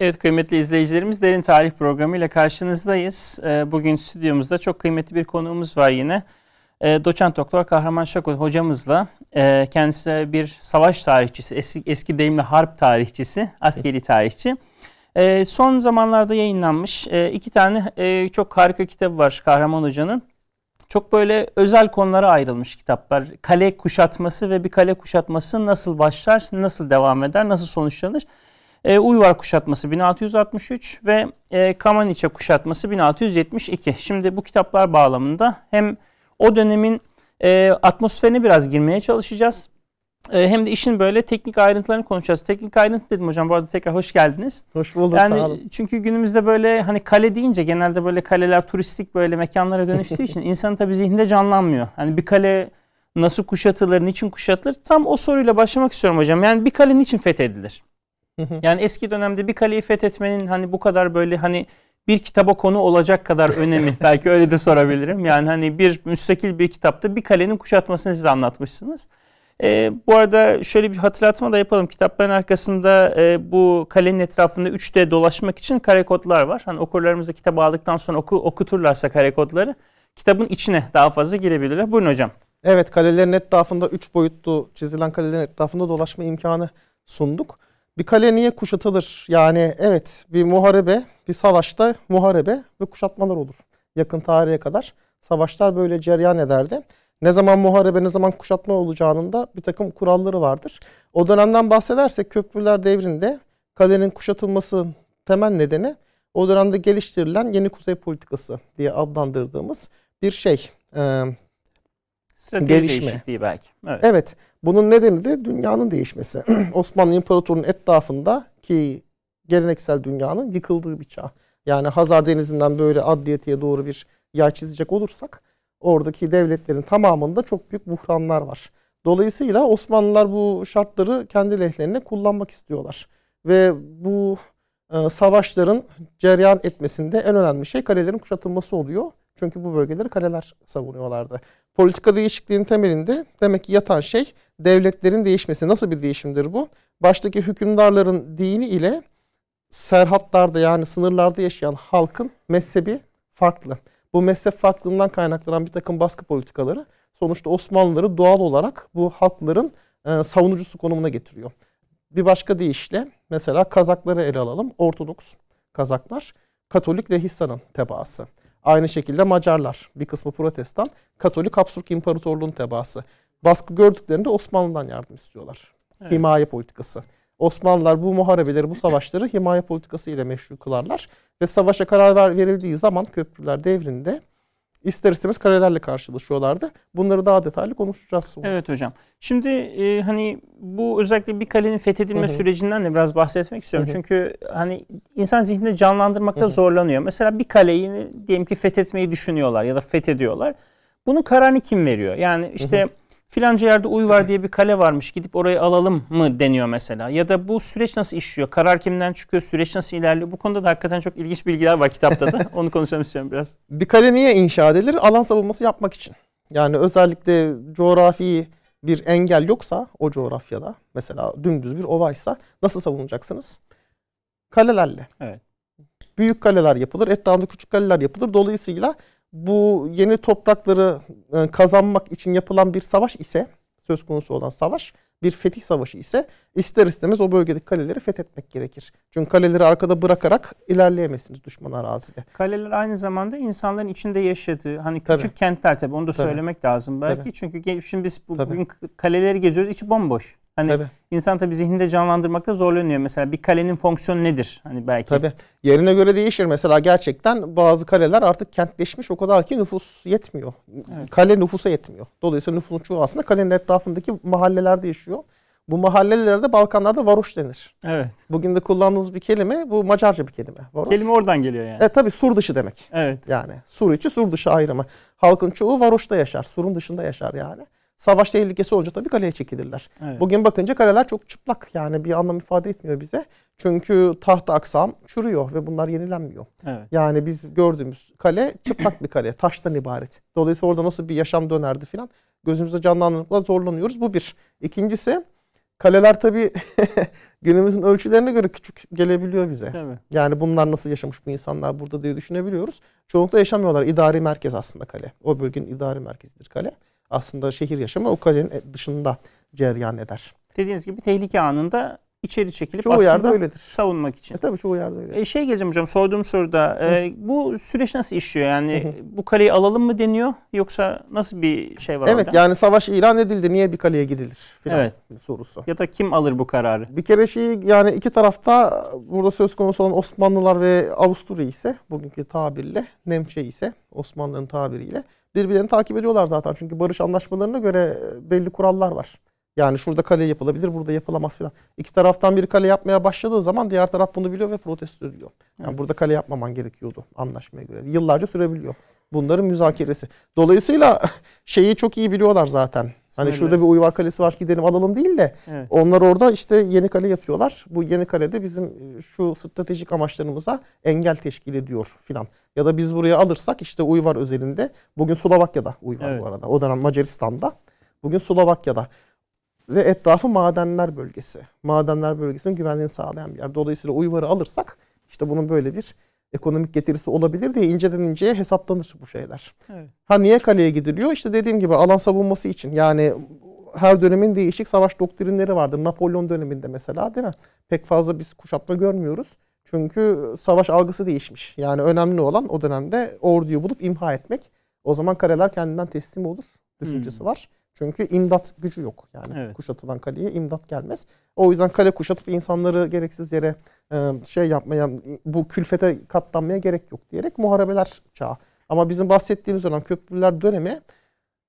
Evet kıymetli izleyicilerimiz Derin Tarih Programı ile karşınızdayız. Ee, bugün stüdyomuzda çok kıymetli bir konuğumuz var yine. Ee, Doçent Doktor Kahraman Şakol hocamızla ee, kendisi bir savaş tarihçisi, eski, eski deyimle harp tarihçisi, askeri tarihçi. Son zamanlarda yayınlanmış iki tane çok harika kitabı var Kahraman Hoca'nın. Çok böyle özel konulara ayrılmış kitaplar. Kale kuşatması ve bir kale kuşatması nasıl başlar, nasıl devam eder, nasıl sonuçlanır? E, Uyvar kuşatması 1663 ve e, Kamaniçe kuşatması 1672. Şimdi bu kitaplar bağlamında hem o dönemin e, atmosferine biraz girmeye çalışacağız. E, hem de işin böyle teknik ayrıntılarını konuşacağız. Teknik ayrıntı dedim hocam bu arada tekrar hoş geldiniz. Hoş bulduk yani, sağ olun. Çünkü günümüzde böyle hani kale deyince genelde böyle kaleler turistik böyle mekanlara dönüştüğü için insanın tabii zihninde canlanmıyor. Hani bir kale nasıl kuşatılır, niçin kuşatılır? Tam o soruyla başlamak istiyorum hocam. Yani bir kale niçin fethedilir? Yani eski dönemde bir kaleyi fethetmenin hani bu kadar böyle hani bir kitaba konu olacak kadar önemi belki öyle de sorabilirim. Yani hani bir müstakil bir kitapta bir kalenin kuşatmasını siz anlatmışsınız. E, bu arada şöyle bir hatırlatma da yapalım. Kitapların arkasında e, bu kalenin etrafında 3D dolaşmak için kare kodlar var. Hani okurlarımız da kitabı aldıktan sonra oku, okuturlarsa kare kodları kitabın içine daha fazla girebilirler. Buyurun hocam. Evet kalelerin etrafında 3 boyutlu çizilen kalelerin etrafında dolaşma imkanı sunduk. Bir kale niye kuşatılır? Yani evet bir muharebe, bir savaşta muharebe ve kuşatmalar olur. Yakın tarihe kadar savaşlar böyle cereyan ederdi. Ne zaman muharebe, ne zaman kuşatma olacağının da bir takım kuralları vardır. O dönemden bahsedersek köprüler devrinde kalenin kuşatılması temel nedeni o dönemde geliştirilen yeni kuzey politikası diye adlandırdığımız bir şey. E, Strateji gelişme. belki. Evet. evet. Bunun nedeni de dünyanın değişmesi. Osmanlı İmparatorluğu'nun etrafında ki geleneksel dünyanın yıkıldığı bir çağ. Yani Hazar Denizi'nden böyle Adliyeti'ye doğru bir yay çizecek olursak oradaki devletlerin tamamında çok büyük buhranlar var. Dolayısıyla Osmanlılar bu şartları kendi lehlerine kullanmak istiyorlar. Ve bu e, savaşların cereyan etmesinde en önemli şey kalelerin kuşatılması oluyor. Çünkü bu bölgeleri kaleler savunuyorlardı. Politika değişikliğinin temelinde demek ki yatan şey devletlerin değişmesi. Nasıl bir değişimdir bu? Baştaki hükümdarların dini ile serhatlarda yani sınırlarda yaşayan halkın mezhebi farklı. Bu mezhep farklılığından kaynaklanan bir takım baskı politikaları sonuçta Osmanlıları doğal olarak bu halkların e, savunucusu konumuna getiriyor. Bir başka deyişle mesela Kazakları ele alalım. Ortodoks Kazaklar Katolik Lehistan'ın tebaası. Aynı şekilde Macarlar, bir kısmı Protestan, Katolik Habsburg İmparatorluğu'nun tebaası. Baskı gördüklerinde Osmanlı'dan yardım istiyorlar. Evet. Himaye politikası. Osmanlılar bu muharebeleri, bu savaşları himaye politikası ile meşru kılarlar. Ve savaşa karar verildiği zaman köprüler devrinde ister istemez karelerle karşılaşıyorlardı. Bunları daha detaylı konuşacağız sonra. Evet hocam. Şimdi e, hani bu özellikle bir kalenin fethedilme Hı-hı. sürecinden de biraz bahsetmek istiyorum. Hı-hı. Çünkü hani insan zihninde canlandırmakta Hı-hı. zorlanıyor. Mesela bir kaleyi diyelim ki fethetmeyi düşünüyorlar ya da fethediyorlar. Bunun kararını kim veriyor? Yani işte Hı-hı filanca yerde uy var diye bir kale varmış gidip orayı alalım mı deniyor mesela. Ya da bu süreç nasıl işliyor? Karar kimden çıkıyor? Süreç nasıl ilerliyor? Bu konuda da hakikaten çok ilginç bilgiler var kitapta da. Onu konuşalım istiyorum biraz. Bir kale niye inşa edilir? Alan savunması yapmak için. Yani özellikle coğrafi bir engel yoksa o coğrafyada mesela dümdüz bir ovaysa nasıl savunacaksınız? Kalelerle. Evet. Büyük kaleler yapılır, etrafında küçük kaleler yapılır. Dolayısıyla bu yeni toprakları e, kazanmak için yapılan bir savaş ise söz konusu olan savaş bir fetih savaşı ise ister istemez o bölgedeki kaleleri fethetmek gerekir. Çünkü kaleleri arkada bırakarak ilerleyemezsiniz düşman arazide. Kaleler aynı zamanda insanların içinde yaşadığı hani küçük tabii. kentler tabii onu da tabii. söylemek lazım belki. Tabii. Çünkü şimdi biz bu, bugün kaleleri geziyoruz içi bomboş. Hani tabii. insan tabii zihninde canlandırmakta zorlanıyor. Mesela bir kalenin fonksiyonu nedir? Hani belki. Tabii. Yerine göre değişir. Mesela gerçekten bazı kaleler artık kentleşmiş o kadar ki nüfus yetmiyor. Evet. Kale nüfusa yetmiyor. Dolayısıyla nüfusun çoğu aslında kalenin etrafındaki mahallelerde yaşıyor. Bu mahallelerde Balkanlarda varoş denir. Evet. Bugün de kullandığımız bir kelime bu Macarca bir kelime. Varoş. Kelime oradan geliyor yani. Evet tabii sur dışı demek. Evet. Yani sur içi sur dışı ayrımı. Halkın çoğu varoşta yaşar. Surun dışında yaşar yani. Savaş tehlikesi olunca tabii kaleye çekilirler. Evet. Bugün bakınca kaleler çok çıplak yani bir anlam ifade etmiyor bize. Çünkü tahta aksam çürüyor ve bunlar yenilenmiyor. Evet. Yani biz gördüğümüz kale çıplak bir kale, taştan ibaret. Dolayısıyla orada nasıl bir yaşam dönerdi filan gözümüzde canlandırmakla zorlanıyoruz. Bu bir. İkincisi Kaleler tabii günümüzün ölçülerine göre küçük gelebiliyor bize. Tabii. Yani bunlar nasıl yaşamış bu insanlar burada diye düşünebiliyoruz. Çoğunlukla yaşamıyorlar. İdari merkez aslında kale. O bölgenin idari merkezidir kale. Aslında şehir yaşamı o kalenin dışında cereyan eder. Dediğiniz gibi tehlike anında içeri çekilip Çoğu aslında yerde öyledir. savunmak için. E tabii çoğu yerde öyle. E şey geleceğim hocam sorduğum soruda e, bu süreç nasıl işliyor? Yani bu kaleyi alalım mı deniyor yoksa nasıl bir şey var Evet orada? yani savaş ilan edildi. Niye bir kaleye gidilir filan Evet. sorusu. Ya da kim alır bu kararı? Bir kere şey yani iki tarafta burada söz konusu olan Osmanlılar ve Avusturya ise bugünkü tabirle Nemçe ise Osmanlı'nın tabiriyle birbirlerini takip ediyorlar zaten. Çünkü barış anlaşmalarına göre belli kurallar var. Yani şurada kale yapılabilir, burada yapılamaz filan. İki taraftan biri kale yapmaya başladığı zaman diğer taraf bunu biliyor ve protesto ediyor. Yani burada kale yapmaman gerekiyordu anlaşmaya göre. Yıllarca sürebiliyor. Bunların müzakeresi. Dolayısıyla şeyi çok iyi biliyorlar zaten. Hani şurada bir Uyvar Kalesi var gidelim alalım değil de Evet. onlar orada işte yeni kale yapıyorlar. Bu yeni kalede bizim e, şu stratejik amaçlarımıza engel teşkil ediyor filan. Ya da biz buraya alırsak işte Uyvar özelinde. Bugün Slovakya'da Uyvar Evet. bu arada. O dönem Macaristan'da. Bugün Slovakya'da. Ve etrafı madenler bölgesi. Madenler bölgesinin güvenliğini sağlayan bir yer. Dolayısıyla Uyvar'ı alırsak işte bunun böyle bir ekonomik getirisi olabilir diye inceden inceye hesaplanır bu şeyler. Evet. Ha niye kaleye gidiliyor? İşte dediğim gibi alan savunması için. Yani her dönemin değişik savaş doktrinleri vardır. Napolyon döneminde mesela değil mi? Pek fazla biz kuşatma görmüyoruz. Çünkü savaş algısı değişmiş. Yani önemli olan o dönemde orduyu bulup imha etmek. O zaman kaleler kendinden teslim olur düşüncesi Hmm. var. Çünkü imdat gücü yok. Yani Evet. kuşatılan kaleye imdat gelmez. O yüzden kale kuşatıp insanları gereksiz yere e, şey yapmaya, bu külfete katlanmaya gerek yok diyerek muharebeler çağı. Ama bizim bahsettiğimiz dönem köprüler dönemi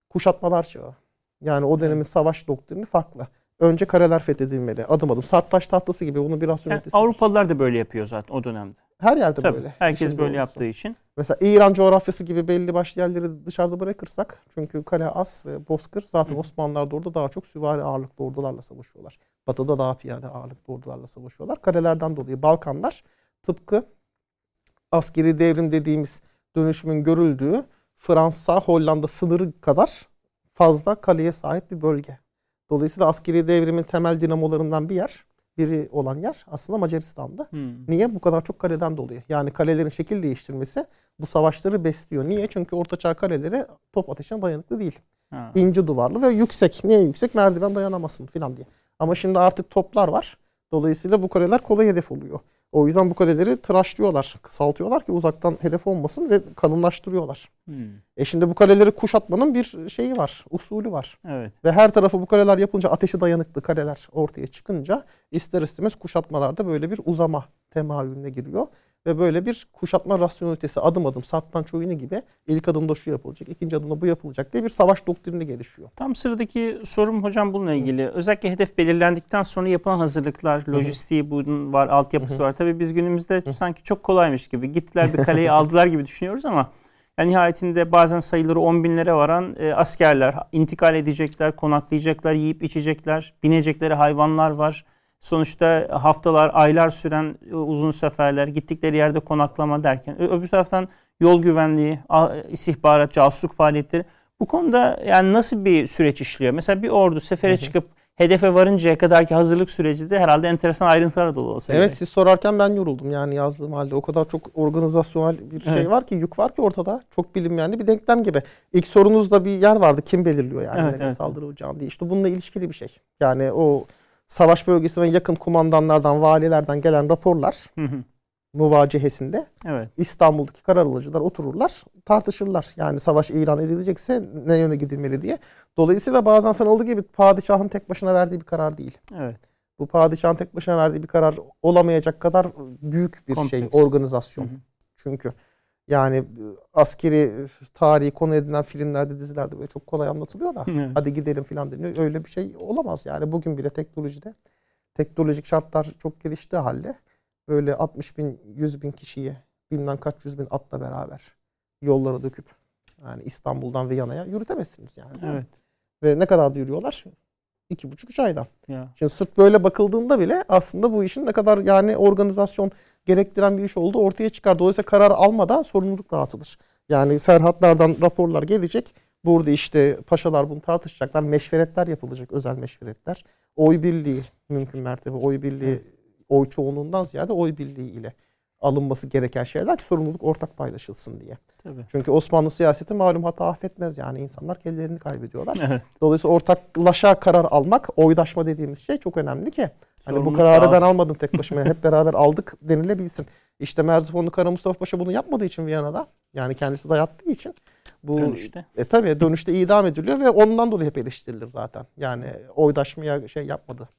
kuşatmalar çağı. Yani o dönemin savaş doktrini farklı. Önce kaleler fethedilmeli. Adım adım. Sarp tahtası gibi. Bunun bir Yani rasyonelitesi var. Avrupalılar da böyle yapıyor zaten o dönemde. Her yerde Tabii. böyle. Herkes İşin böyle doğrusu. yaptığı için. Mesela İran coğrafyası gibi belli başlı yerleri dışarıda bırakırsak çünkü kale az ve bozkır zaten Hı. Osmanlılar da orada daha çok süvari ağırlıklı ordularla savaşıyorlar. Batı'da daha piyade ağırlıklı ordularla savaşıyorlar. Kalelerden dolayı Balkanlar tıpkı askeri devrim dediğimiz dönüşümün görüldüğü Fransa, Hollanda sınırı kadar fazla kaleye sahip bir bölge. Dolayısıyla askeri devrimin temel dinamolarından bir yer, biri olan yer aslında Macaristan'da. Hmm. Niye? Bu kadar çok kaleden dolayı. Yani kalelerin şekil değiştirmesi bu savaşları besliyor. Niye? Çünkü ortaçağ kaleleri top ateşine dayanıklı değil. Ha. İnce duvarlı ve yüksek. Niye yüksek? Merdiven dayanamasın filan diye. Ama şimdi artık toplar var. Dolayısıyla bu kaleler kolay hedef oluyor. O yüzden bu kaleleri tıraşlıyorlar, kısaltıyorlar ki uzaktan hedef olmasın ve kalınlaştırıyorlar. Hmm. E şimdi bu kaleleri kuşatmanın bir şeyi var, usulü var. Evet. Ve her tarafı bu kaleler yapınca ateşe dayanıklı kaleler ortaya çıkınca ister istemez kuşatmalarda böyle bir uzama temayülüne giriyor. Ve böyle bir kuşatma rasyonelitesi adım adım satranç oyunu gibi ilk adımda şu yapılacak, ikinci adımda bu yapılacak diye bir savaş doktrini gelişiyor. Tam sıradaki sorum hocam bununla ilgili. Özellikle hedef belirlendikten sonra yapılan hazırlıklar, lojistiği bunun var, altyapısı var. Tabii biz günümüzde sanki çok kolaymış gibi. Gittiler bir kaleyi aldılar gibi düşünüyoruz ama yani nihayetinde bazen sayıları 10 binlere varan e, askerler intikal edecekler, konaklayacaklar, yiyip içecekler, binecekleri hayvanlar var. Sonuçta haftalar, aylar süren e, uzun seferler, gittikleri yerde konaklama derken öbür taraftan yol güvenliği, istihbarat, casusluk faaliyetleri bu konuda yani nasıl bir süreç işliyor? Mesela bir ordu sefere çıkıp hedefe varıncaya kadarki hazırlık süreci de herhalde enteresan ayrıntılar dolu olsa Evet gerek. siz sorarken ben yoruldum yani yazdığım halde. O kadar çok organizasyonel bir şey Evet. var ki, yük var ki ortada. Çok bilinmeyen de bir denklem gibi. İlk sorunuzda bir yer vardı. Kim belirliyor yani Evet, nereye evet. saldırılacağını diye. İşte bununla ilişkili bir şey. Yani o savaş bölgesine yakın kumandanlardan, valilerden gelen raporlar Hı hı. muvacehesinde evet. İstanbul'daki karar alıcılar otururlar, tartışırlar. Yani savaş ilan edilecekse ne yöne gidilmeli diye. Dolayısıyla bazen sanıldığı gibi padişahın tek başına verdiği bir karar değil. Evet. Bu padişahın tek başına verdiği bir karar olamayacak kadar büyük bir şey, Kompleks. organizasyon. Hı hı. Çünkü yani askeri tarihi konu edilen filmlerde, dizilerde böyle çok kolay anlatılıyor da Evet. hadi gidelim filan deniyor. Öyle bir şey olamaz yani. Bugün bile teknolojide teknolojik şartlar çok geliştiği halde böyle 60 bin, 100 bin kişiyi bilmem kaç yüz bin atla beraber yollara döküp yani İstanbul'dan Viyana'ya yürütemezsiniz yani. Evet. Ve ne kadar da yürüyorlar? İki buçuk üç ayda. Ya. Şimdi sırf böyle bakıldığında bile aslında bu işin ne kadar yani organizasyon gerektiren bir iş olduğu ortaya çıkar. Dolayısıyla karar almadan sorumluluk dağıtılır. Yani serhatlardan raporlar gelecek. Burada işte paşalar bunu tartışacaklar. Meşveretler yapılacak, özel meşveretler. Oy birliği mümkün mertebe oy birliği, oy çoğunluğundan ziyade oy birliği ile alınması gereken şeyler ki sorumluluk ortak paylaşılsın diye. Tabii. Çünkü Osmanlı siyaseti malum hata affetmez yani insanlar kendilerini kaybediyorlar. Evet. Dolayısıyla ortaklaşa karar almak, oydaşma dediğimiz şey çok önemli ki. Hani bu kararı ben almadım tek başıma. Hep beraber aldık denilebilsin. İşte Merzifonlu Kara Mustafa Paşa bunu yapmadığı için Viyana'da yani kendisi dayattığı için bu Dönüşte. e tabii dönüşte idam ediliyor ve ondan dolayı hep eleştirilir zaten. Yani oydaşmaya şey yapmadı.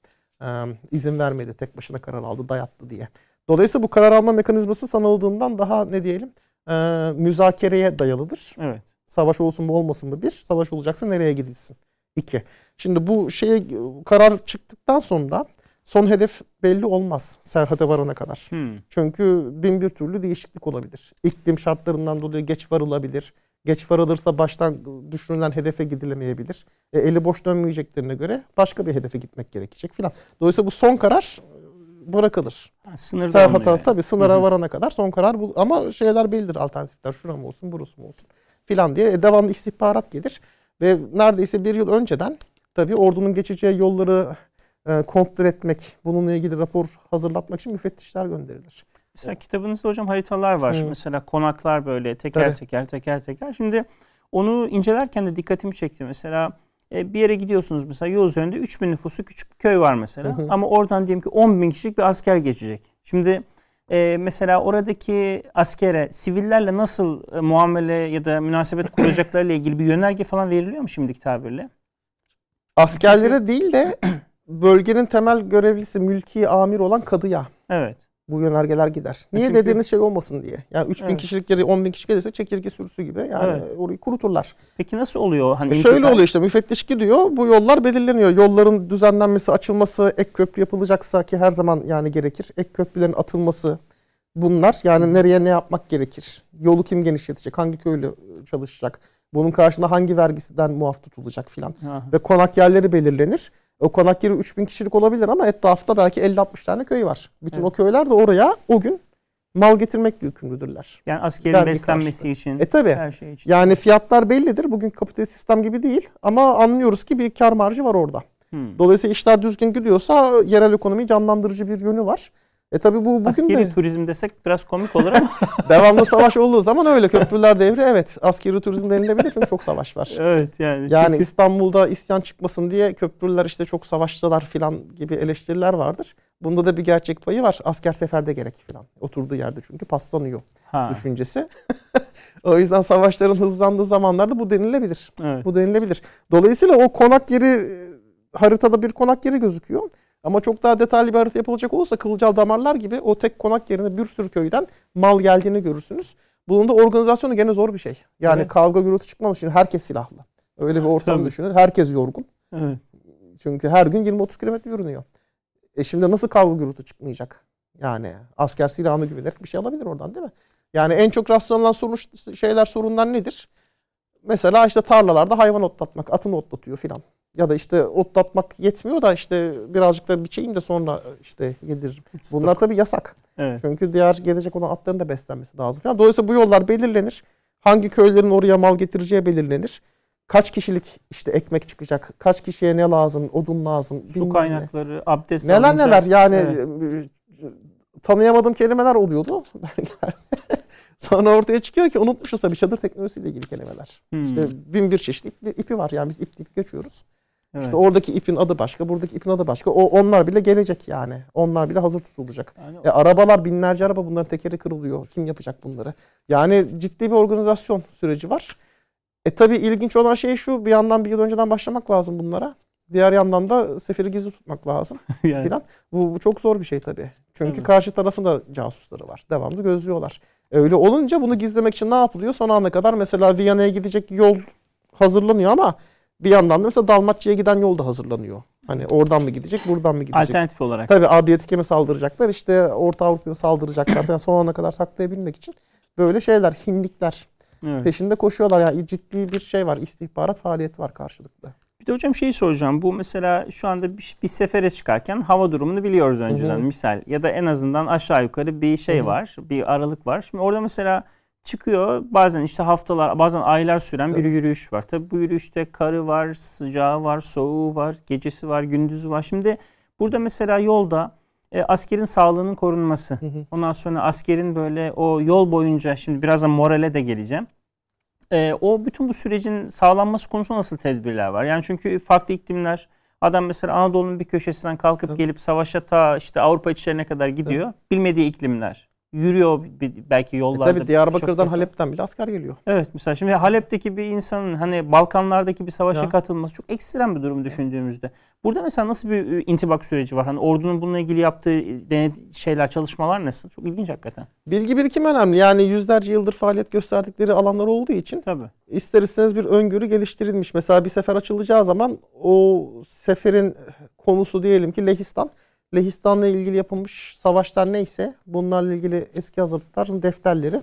e, izin vermedi. Tek başına karar aldı, dayattı diye. Dolayısıyla bu karar alma mekanizması sanıldığından daha ne diyelim e, müzakereye dayalıdır. Evet. Savaş olsun mu olmasın mı? Bir, savaş olacaksa nereye gidilsin? İki. Şimdi bu şeye karar çıktıktan sonra son hedef belli olmaz Serhat'a varana kadar. Hmm. Çünkü bin bir türlü değişiklik olabilir. İklim şartlarından dolayı geç varılabilir. Geç varılırsa baştan düşünülen hedefe gidilemeyebilir. E, eli boş dönmeyeceklerine göre başka bir hedefe gitmek gerekecek filan. Dolayısıyla bu son karar e, bırakılır. Ha, sınırda Serhat'a olmuyor tabii sınıra Hı hı. varana kadar son karar bu. Ama şeyler bellidir alternatifler. Şura mı olsun, burası mı olsun filan diye e, devamlı istihbarat gelir. Ve neredeyse bir yıl önceden tabii ordunun geçeceği yolları e, kontrol etmek, bununla ilgili rapor hazırlatmak için müfettişler gönderilir. Mesela kitabınızda hocam haritalar var. Hı. Mesela konaklar böyle teker Tabii. teker teker teker. Şimdi onu incelerken de dikkatimi çekti. Mesela e, bir yere gidiyorsunuz mesela yol üzerinde 3000 nüfuslu küçük bir köy var mesela. Hı hı. Ama oradan diyelim ki 10 bin kişilik bir asker geçecek. Şimdi e, mesela oradaki askere sivillerle nasıl e, muamele ya da münasebet kuracaklarıyla ilgili bir yönerge falan veriliyor mu şimdiki tabirle? Askerlere değil de bölgenin temel görevlisi mülki amir olan kadıya Evet. bu yönergeler gider. Niye çünkü- dediğiniz şey olmasın diye. Yani 3000 Evet. kişilik yeri 10 bin kişi gelirse çekirge sürüsü gibi yani Evet. orayı kuruturlar. Peki nasıl oluyor? Hani E şöyle oluyor işte müfettiş gidiyor bu yollar belirleniyor. Yolların düzenlenmesi, açılması, ek köprü yapılacaksa ki her zaman yani gerekir. Ek köprülerin atılması bunlar yani nereye ne yapmak gerekir? Yolu kim genişletecek? Hangi köylü çalışacak? Bunun karşında hangi vergisinden muaf tutulacak filan. Ve konak yerleri belirlenir. O konak yeri 3000 kişilik olabilir ama etrafta belki 50-60 tane köy var. Bütün Evet. o köyler de oraya o gün mal getirmekle yükümlüdürler. Yani askerin Vergi beslenmesi karşılığı. için, E tabi. her şey için. Yani fiyatlar bellidir. Bugün kapitalist sistem gibi değil. Ama anlıyoruz ki bir kar marjı var orada. Hmm. Dolayısıyla işler düzgün gidiyorsa yerel ekonomiyi canlandırıcı bir yönü var. E tabi bu bugün Askeri de turizm desek biraz komik olur ama devamlı savaş olduğu zaman öyle köprüler devri evet askeri turizm denilebilir çünkü çok savaş var. evet yani. Yani çünkü- İstanbul'da isyan çıkmasın diye köprüler işte çok savaştılar filan gibi eleştiriler vardır. Bunda da bir gerçek payı var. Asker seferde gerek filan. Oturduğu yerde çünkü paslanıyor ha, düşüncesi. o yüzden savaşların hızlandığı zamanlarda bu denilebilir. evet. Bu denilebilir. Dolayısıyla o konak yeri e, haritada bir konak yeri gözüküyor. Ama çok daha detaylı bir harita yapılacak olursa Kılcal Damarlar gibi o tek konak yerine bir sürü köyden mal geldiğini görürsünüz. Bunun da organizasyonu gene zor bir şey. Yani Evet. kavga gürültü çıkmamış için herkes silahlı. Öyle bir ortam Tabii. düşünün. Herkes yorgun. evet. Çünkü her gün 20-30 kilometre yürünüyor. E şimdi nasıl kavga gürültü çıkmayacak? Yani asker silahını güvenerek bir şey alabilir oradan değil mi? Yani en çok rastlanılan sorun, şeyler sorunlar nedir? Mesela işte tarlalarda hayvan otlatmak, atını otlatıyor filan. Ya da işte otlatmak yetmiyor da işte birazcık da biçeyim de sonra işte yediririm. Bunlar tabii yasak. Evet. Çünkü diğer gelecek olan atların da beslenmesi lazım falan. Dolayısıyla bu yollar belirlenir. Hangi köylerin oraya mal getireceği belirlenir. Kaç kişilik işte ekmek çıkacak, kaç kişiye ne lazım, odun lazım. Su bilmem ne. kaynakları, abdest Neler alınacak. neler yani Evet. e, tanıyamadığım kelimeler oluyordu. Sonra ortaya çıkıyor ki unutmuşuz tabii çadır teknolojisiyle ilgili kelimeler. Hmm, İşte bin bir çeşit ip- ipi var yani biz ip deyip geçiyoruz. Evet. İşte oradaki ipin adı başka, buradaki ipin adı başka. O onlar bile gelecek yani. Onlar bile hazır tutulacak. Yani E, arabalar binlerce araba bunların tekeri kırılıyor. Kim yapacak bunları? Yani ciddi bir organizasyon süreci var. E tabi ilginç olan şey şu bir yandan bir yıl önceden başlamak lazım bunlara. Diğer yandan da seferi gizli tutmak lazım yani, filan. Bu, bu çok zor bir şey tabii. Çünkü Tabii. karşı tarafın da casusları var. Devamlı gözlüyorlar. Öyle olunca bunu gizlemek için ne yapılıyor? Son ana kadar mesela Viyana'ya gidecek yol hazırlanıyor ama bir yandan da mesela Dalmatçı'ya giden yol da hazırlanıyor. Hani oradan mı gidecek, buradan mı gidecek? alternatif olarak. Tabii Adriyatik'e mi saldıracaklar? İşte Orta Avrupa'ya saldıracaklar falan son ana kadar saklayabilmek için böyle şeyler, hinlikler Evet. peşinde koşuyorlar. Yani ciddi bir şey var, istihbarat faaliyeti var karşılıklı. Bir de hocam şeyi soracağım. Bu mesela şu anda bir, bir sefere çıkarken hava durumunu biliyoruz önceden Hı hı. misal. Ya da en azından aşağı yukarı bir şey Hı hı. var. Bir aralık var. Şimdi orada mesela çıkıyor bazen işte haftalar bazen aylar süren bir yürüyüş var. Tabi bu yürüyüşte karı var, sıcağı var, soğuğu var, gecesi var, gündüzü var. Şimdi burada mesela yolda e, askerin sağlığının korunması. Hı hı. Ondan sonra askerin böyle o yol boyunca şimdi birazdan morale de geleceğim. E, o bütün bu sürecin sağlanması konusunda nasıl tedbirler var? Yani çünkü farklı iklimler adam mesela Anadolu'nun bir köşesinden kalkıp Tabii. gelip savaşa ta işte Avrupa içlerine kadar gidiyor. Tabii. Bilmediği iklimler yürüyor belki yollarda. E tabii Diyarbakır'dan Halep'ten bile asker geliyor. Evet mesela şimdi Halep'teki bir insanın hani Balkanlardaki bir savaşa ya. katılması çok ekstrem bir durum düşündüğümüzde. Burada mesela nasıl bir e, intibak süreci var? Hani ordunun bununla ilgili yaptığı e, dened şeyler, çalışmalar nasıl? Çok ilginç hakikaten. Bilgi birikim önemli. Yani yüzlerce yıldır faaliyet gösterdikleri alanlar olduğu için Tabii. ister istemez bir öngörü geliştirilmiş. Mesela bir sefer açılacağı zaman o seferin konusu diyelim ki Lehistan Lehistan'la ilgili yapılmış savaşlar neyse bunlarla ilgili eski hazırlıkların defterleri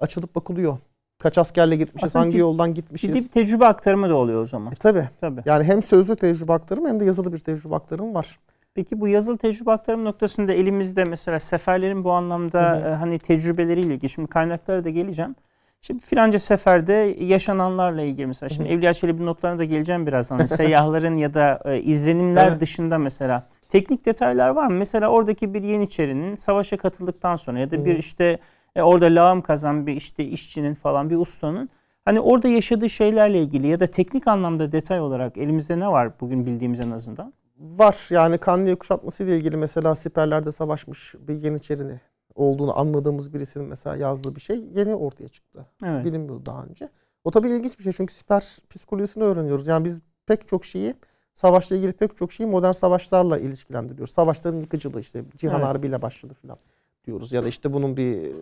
açılıp bakılıyor. Kaç askerle gitmişiz, Aslında hangi yoldan gitmişiz. Bir tecrübe aktarımı da oluyor o zaman. E, tabii. tabii. Yani hem sözlü tecrübe aktarımı hem de yazılı bir tecrübe aktarımı var. Peki bu yazılı tecrübe aktarım noktasında elimizde mesela seferlerin bu anlamda hı hı. E, hani tecrübeleriyle ilgili şimdi kaynaklara da geleceğim. Şimdi filanca seferde yaşananlarla ilgili mesela şimdi Evliya Çelebi notlarına da geleceğim birazdan. Hani seyyahların ya da e, izlenimler evet. dışında mesela Teknik detaylar var mı? Mesela oradaki bir Yeniçerinin savaşa katıldıktan sonra ya da bir işte e, orada lağım kazan bir işte işçinin falan bir ustanın hani orada yaşadığı şeylerle ilgili ya da teknik anlamda detay olarak elimizde ne var bugün bildiğimiz en azından? Var yani Kanlıya kuşatması ile ilgili mesela siperlerde savaşmış bir Yeniçerini olduğunu anladığımız birisinin mesela yazdığı bir şey yeni ortaya çıktı. Evet. Bilinmiyordu daha önce. O tabii ilginç bir şey çünkü siper psikolojisini öğreniyoruz. Yani biz pek çok şeyi savaşla ilgili pek çok şeyi modern savaşlarla ilişkilendiriyoruz. Savaşların yıkıcılığı işte Cihan evet. Harbi ile başladı falan diyoruz. Ya da işte bunun bir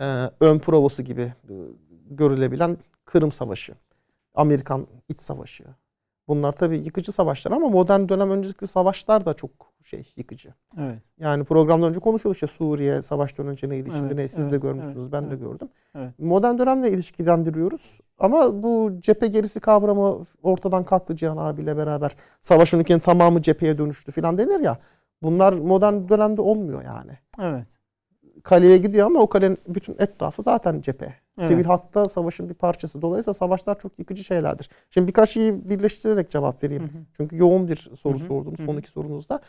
e, ön provası gibi e, görülebilen Kırım Savaşı, Amerikan İç Savaşı. Bunlar tabii yıkıcı savaşlar ama modern dönem önceki savaşlar da çok şey yıkıcı. Evet. Yani programdan önce konuşuyorduk işte Suriye savaştan önce neydi şimdi evet, ne siz evet, de görmüşsünüz evet, ben evet, de gördüm. Evet. Modern dönemle ilişkilendiriyoruz ama bu cephe gerisi kavramı ortadan kalktı Cihan abiyle beraber. Savaşın ülkenin tamamı cepheye dönüştü falan denir ya. Bunlar modern dönemde olmuyor yani. Evet. Kaleye gidiyor ama o kalenin bütün etrafı zaten cephe. Evet. Sivil halkta savaşın bir parçası. Dolayısıyla savaşlar çok yıkıcı şeylerdir. Şimdi birkaç şeyi birleştirerek cevap vereyim. Hı hı. Çünkü yoğun bir soru hı hı. sordunuz son iki sorunuzda.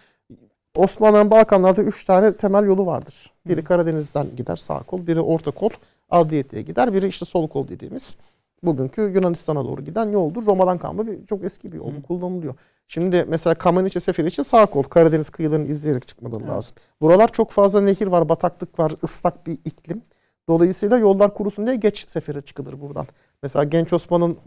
Osmanlı'nın Balkanlarda üç tane temel yolu vardır. Biri Karadeniz'den gider sağ kol, biri orta kol, Adriyatik'e gider, biri işte sol kol dediğimiz bugünkü Yunanistan'a doğru giden yoldur. Roma'dan kalma bir çok eski bir yol kullanılıyor. Şimdi mesela Kameniçe seferi için sağ kol Karadeniz kıyılarını izleyerek çıkmaları evet. lazım. Buralar çok fazla nehir var, bataklık var, ıslak bir iklim. Dolayısıyla yollar kurusun diye geç sefere çıkılır buradan. Mesela Genç Osman'ın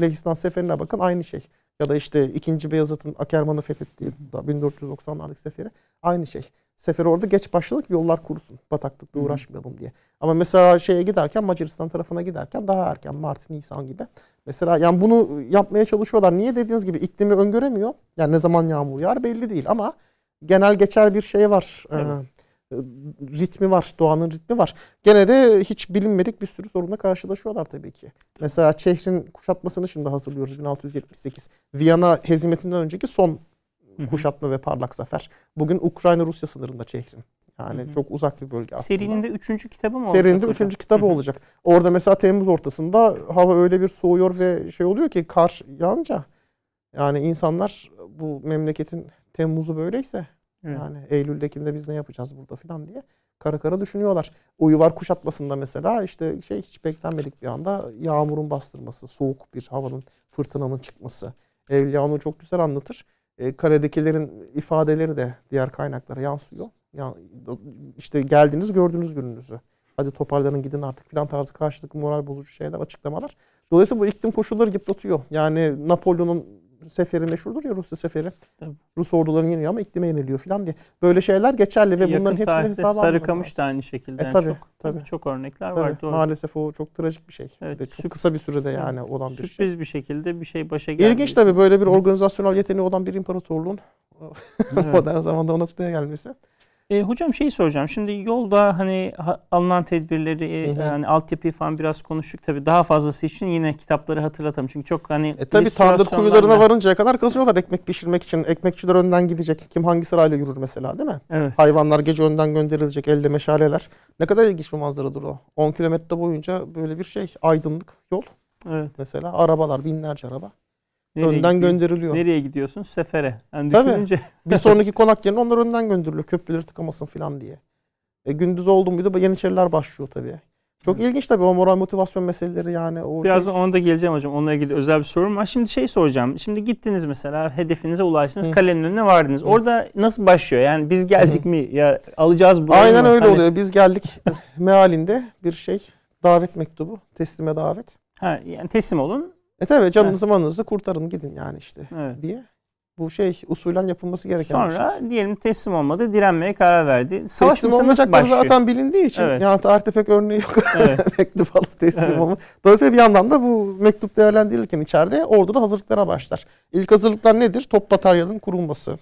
Lehistan seferine bakın aynı şey. Ya da işte 2. Beyazıt'ın Akerman'ı fethettiği 1490'lardaki seferi aynı şey. Sefer orada geç başladık yollar kurusun. Bataklıkla uğraşmayalım diye. Ama mesela şeye giderken Macaristan tarafına giderken daha erken Mart, Nisan gibi. Mesela yani bunu yapmaya çalışıyorlar. Niye dediğiniz gibi iklimi öngöremiyor. Yani ne zaman yağmur yağar belli değil ama genel geçer bir şey var. Evet. Ee, ritmi var, doğanın ritmi var. Gene de hiç bilinmedik bir sürü sorunla karşılaşıyorlar tabii ki. Mesela Çehrin kuşatmasını şimdi hazırlıyoruz 1678. Viyana hezimetinden önceki son kuşatma ve parlak zafer. Bugün Ukrayna-Rusya sınırında Çehrin. Yani hı hı. çok uzak bir bölge aslında. Serinin de üçüncü kitabı mı olacak? Serinin de üçüncü kitabı olacak. Orada mesela Temmuz ortasında hava öyle bir soğuyor ve şey oluyor ki kar yağınca yani insanlar bu memleketin Temmuz'u böyleyse Evet. Yani Eylül'dekinde biz ne yapacağız burada falan diye kara kara düşünüyorlar. Uyuvar kuşatmasında mesela işte şey hiç beklenmedik bir anda yağmurun bastırması, soğuk bir havanın fırtınanın çıkması. Evliya onu çok güzel anlatır. E, karedekilerin ifadeleri de diğer kaynaklara yansıyor. Yani işte geldiniz gördünüz gününüzü. Hadi toparlanın gidin artık filan tarzı karşılıklı moral bozucu şeyler, açıklamalar. Dolayısıyla bu iklim koşulları yıpratıyor. Yani Napolyon'un seferi meşhurdur ya Rusya seferi. Tabii. Rus orduların yeniyor ama iklime yeniliyor falan diye. Böyle şeyler geçerli ve Yakın bunların hepsini hesaba Sarıkamış da aynı şekilde. E, tabii, çok, tabii. çok örnekler tabii, var. Doğru. Maalesef o çok trajik bir şey. Evet, çok sürp- kısa bir sürede yani evet, olan bir sürpriz şey. Sürpriz bir şekilde bir şey başa geldi. İlginç tabii böyle bir organizasyonel yeteneği olan bir imparatorluğun evet. modern zamanda o noktaya gelmesi. E, hocam şeyi soracağım. Şimdi yolda hani ha- alınan tedbirleri, e, Hı hı. hani altyapıyı falan biraz konuştuk. Tabii daha fazlası için yine kitapları hatırlatalım. Çünkü çok hani E tabi tandır kuyularına varıncaya kadar kazıyorlar ekmek pişirmek için. Ekmekçiler önden gidecek. Kim hangi sırayla yürür mesela değil mi? Evet. Hayvanlar gece önden gönderilecek elde meşaleler. Ne kadar ilginç bir manzaradır o. 10 kilometre boyunca böyle bir şey aydınlık yol Evet. mesela. Arabalar binlerce araba. Nereye önden gidiyor- gönderiliyor. Nereye gidiyorsun? Sefere. Yani Tabii. düşününce Bir sonraki konak yerine onlar önden gönderiliyor. Köprüleri tıkamasın falan diye. E, gündüz oldu muydu Yeniçeriler başlıyor tabii. Çok Evet. ilginç tabii o moral motivasyon meseleleri yani. O Birazdan şey. ona da geleceğim hocam. Onunla ilgili özel bir sorum var. Şimdi şey soracağım. Şimdi gittiniz mesela hedefinize ulaştınız. Hı. Kalenin önüne vardınız. Hı. Orada nasıl başlıyor? Yani biz geldik mi? Ya alacağız bu. Aynen öyle Hani- oluyor. Biz geldik mealinde bir şey davet mektubu, teslime davet. Ha, yani teslim olun. E tabii canınızı manınızı kurtarın gidin yani işte Evet. diye. Bu şey usulen yapılması gereken bir şey. Sonra diyelim teslim olmadı. Direnmeye karar verdi. Savaş Teslim olmayacakları zaten bilindiği için Evet. yani tarihte pek örneği yok Evet. mektup alıp teslim Evet. olma. Dolayısıyla bir yandan da bu mektup değerlendirilirken içeride orduda hazırlıklara başlar. İlk hazırlıklar nedir? Top bataryanın kurulması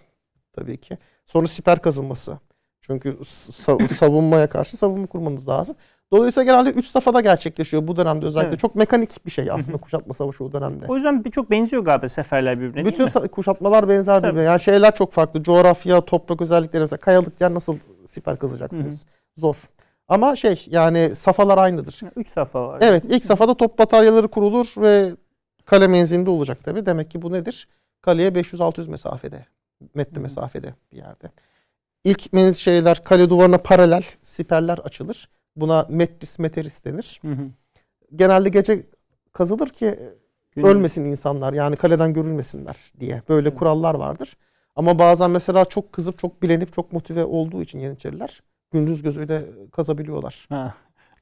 tabii ki. Sonra siper kazılması. Çünkü sa- savunmaya karşı savunma kurmanız lazım. Dolayısıyla genelde 3 safhada gerçekleşiyor bu dönemde özellikle. Evet. Çok mekanik bir şey aslında kuşatma savaşı o dönemde. O yüzden birçok benziyor galiba seferler birbirine Bütün sa- kuşatmalar benzer Tabii. birbirine. Yani şeyler çok farklı. Coğrafya, toprak özellikleri mesela kayalık yer nasıl siper kazacaksınız? Zor. Ama şey yani safhalar aynıdır. Üç safa var. Evet ilk safhada top bataryaları kurulur ve kale menzilinde olacak tabii. Demek ki bu nedir? Kaleye 500-600 mesafede. Metre mesafede bir yerde. İlk menzil şeyler kale duvarına paralel siperler açılır. Buna metris meteris denir. Hı hı. Genelde gece kazılır ki Gündüz. ölmesin insanlar yani kaleden görülmesinler diye böyle Evet. kurallar vardır. Ama bazen mesela çok kızıp çok bilenip çok motive olduğu için Yeniçeriler gündüz gözüyle kazabiliyorlar. Ha.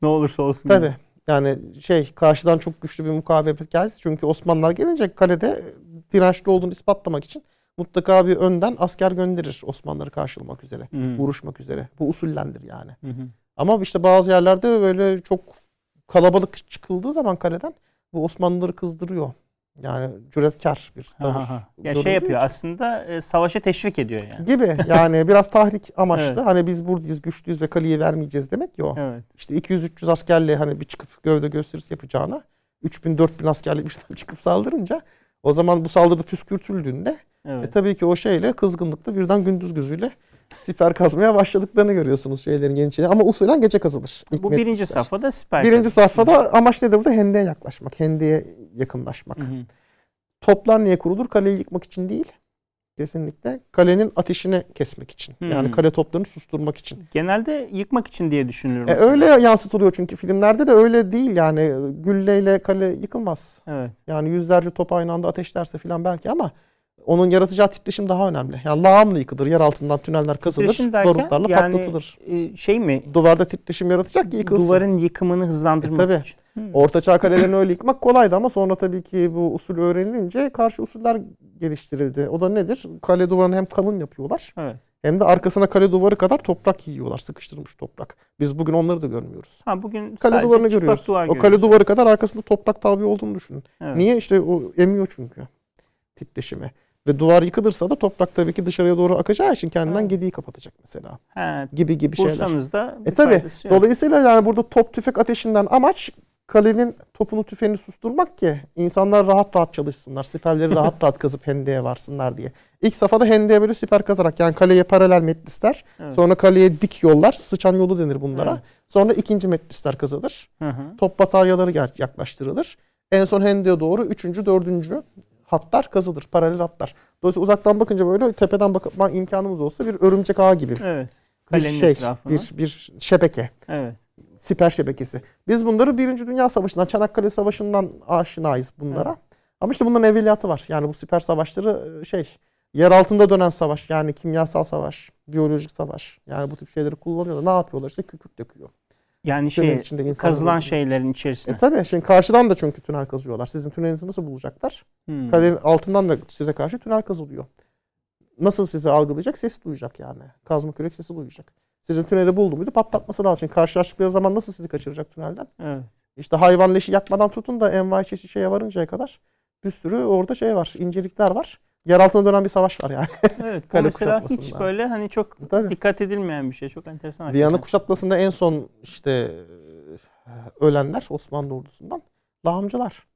Ne olursa olsun. Tabii yani şey karşıdan çok güçlü bir mukavemet gelsin. Çünkü Osmanlılar gelince kalede dirençli olduğunu ispatlamak için mutlaka bir önden asker gönderir Osmanlıları karşılamak üzere. Hı. Vuruşmak üzere. Bu usullendir yani. Hı hı. Ama işte bazı yerlerde böyle çok kalabalık çıkıldığı zaman kaleden bu Osmanlıları kızdırıyor. Yani cüretkar bir tavır. ha, ha. Ya şey yapıyor için. aslında e, savaşa teşvik ediyor yani. Gibi yani biraz tahrik amaçlı. Evet. Hani biz buradayız güçlüyüz ve kaleyi vermeyeceğiz demek ya o. Evet. İşte 200-300 askerle hani bir çıkıp gövde gösterisi yapacağına 3000-4000 askerle birden çıkıp saldırınca o zaman bu saldırı püskürtüldüğünde Evet. e tabii ki o şeyle kızgınlıkla birden gündüz gözüyle siper kazmaya başladıklarını görüyorsunuz şeylerin Yeniçeri. Ama usulen gece kazılır. İlk Bu birinci metnisler. safhada siper. Birinci kazı. safhada amaç nedir burada? Hendeye yaklaşmak, hendeye yakınlaşmak. Hı hı. Toplar niye kurulur? Kaleyi yıkmak için değil. Kesinlikle. Kalenin ateşini kesmek için. Yani Hmm. kale toplarını susturmak için. Genelde yıkmak için diye düşünülür E, öyle yansıtılıyor çünkü filmlerde de öyle değil yani. Gülleyle kale yıkılmaz. Evet. Yani yüzlerce top aynı anda ateşlerse falan belki ama onun yaratacağı titreşim daha önemli. Yani lağımla yıkılır. Yer altından tüneller kazılır. Derken Barutlarla yani patlatılır. e, şey mi? Duvarda titreşim yaratacak ki yıkılsın. Duvarın yıkımını hızlandırmak E, tabii. için. Hı. Ortaçağ kalelerini öyle yıkmak kolaydı ama sonra tabii ki bu usul öğrenilince karşı usuller geliştirildi. O da nedir? Kale duvarını hem kalın yapıyorlar Evet. hem de arkasına kale duvarı kadar toprak yiyorlar. Sıkıştırılmış toprak. Biz bugün onları da görmüyoruz. Ha bugün Kale duvarını görüyoruz. duvar o kale görüyoruz. duvarı kadar arkasında toprak tabi olduğunu düşünün. Evet. Niye? İşte o emiyor çünkü titreşimi. Ve duvar yıkılırsa da toprak tabii ki dışarıya doğru akacağı için kendinden Evet. gediği kapatacak mesela. Ha, Gibi gibi şeyler. Bulsanız da bir E tabi. Dolayısıyla yani burada top tüfek ateşinden amaç kalenin topunu tüfeğini susturmak ki insanlar rahat rahat çalışsınlar. Siperleri rahat rahat kazıp hendeye varsınlar diye. İlk safhada hendeye böyle siper kazarak yani kaleye paralel metlisler. Evet. Sonra kaleye dik yollar. Sıçan yolu denir bunlara. Evet. Sonra ikinci metlisler kazılır. Hı hı. Top bataryaları yaklaştırılır. En son hendeye doğru üçüncü, dördüncü hatlar kazılır. Paralel hatlar. Dolayısıyla uzaktan bakınca böyle tepeden bakma imkanımız olsa bir örümcek ağı gibi. Evet. Bir şey, etrafına. bir, bir şebeke Evet. siper şebekesi. Biz bunları Birinci Dünya Savaşı'ndan, Çanakkale Savaşı'ndan aşinayız bunlara. Ama işte bunların evveliyatı var. Yani bu siper savaşları e, şey, yer altında dönen savaş. Yani kimyasal savaş, biyolojik savaş. Yani bu tip şeyleri kullanıyorlar. Ne yapıyorlar? İşte kükürt döküyor. Yani şey içinde kazılan şeylerin içerisine. E tabii şimdi karşıdan da çünkü tünel kazıyorlar. Sizin tünelinizi nasıl bulacaklar? Hmm. Kalenin altından da size karşı tünel kazılıyor. Nasıl sizi algılayacak? Ses duyacak yani. Kazma kürek sesi duyacak. Sizin tüneli buldu muydu patlatması lazım. Şimdi karşılaştıkları zaman nasıl sizi kaçıracak tünelden? Evet. İşte hayvan leşi yakmadan tutun da envai çeşit şeye varıncaya kadar bir sürü orada şey var, incelikler var. Yer altına dönen bir savaş var yani. Evet. Bu Kale mesela hiç böyle hani çok Tabii. dikkat edilmeyen bir şey. Çok enteresan. Viyana kuşatmasında en son işte e, ölenler Osmanlı ordusundan lağımcılar.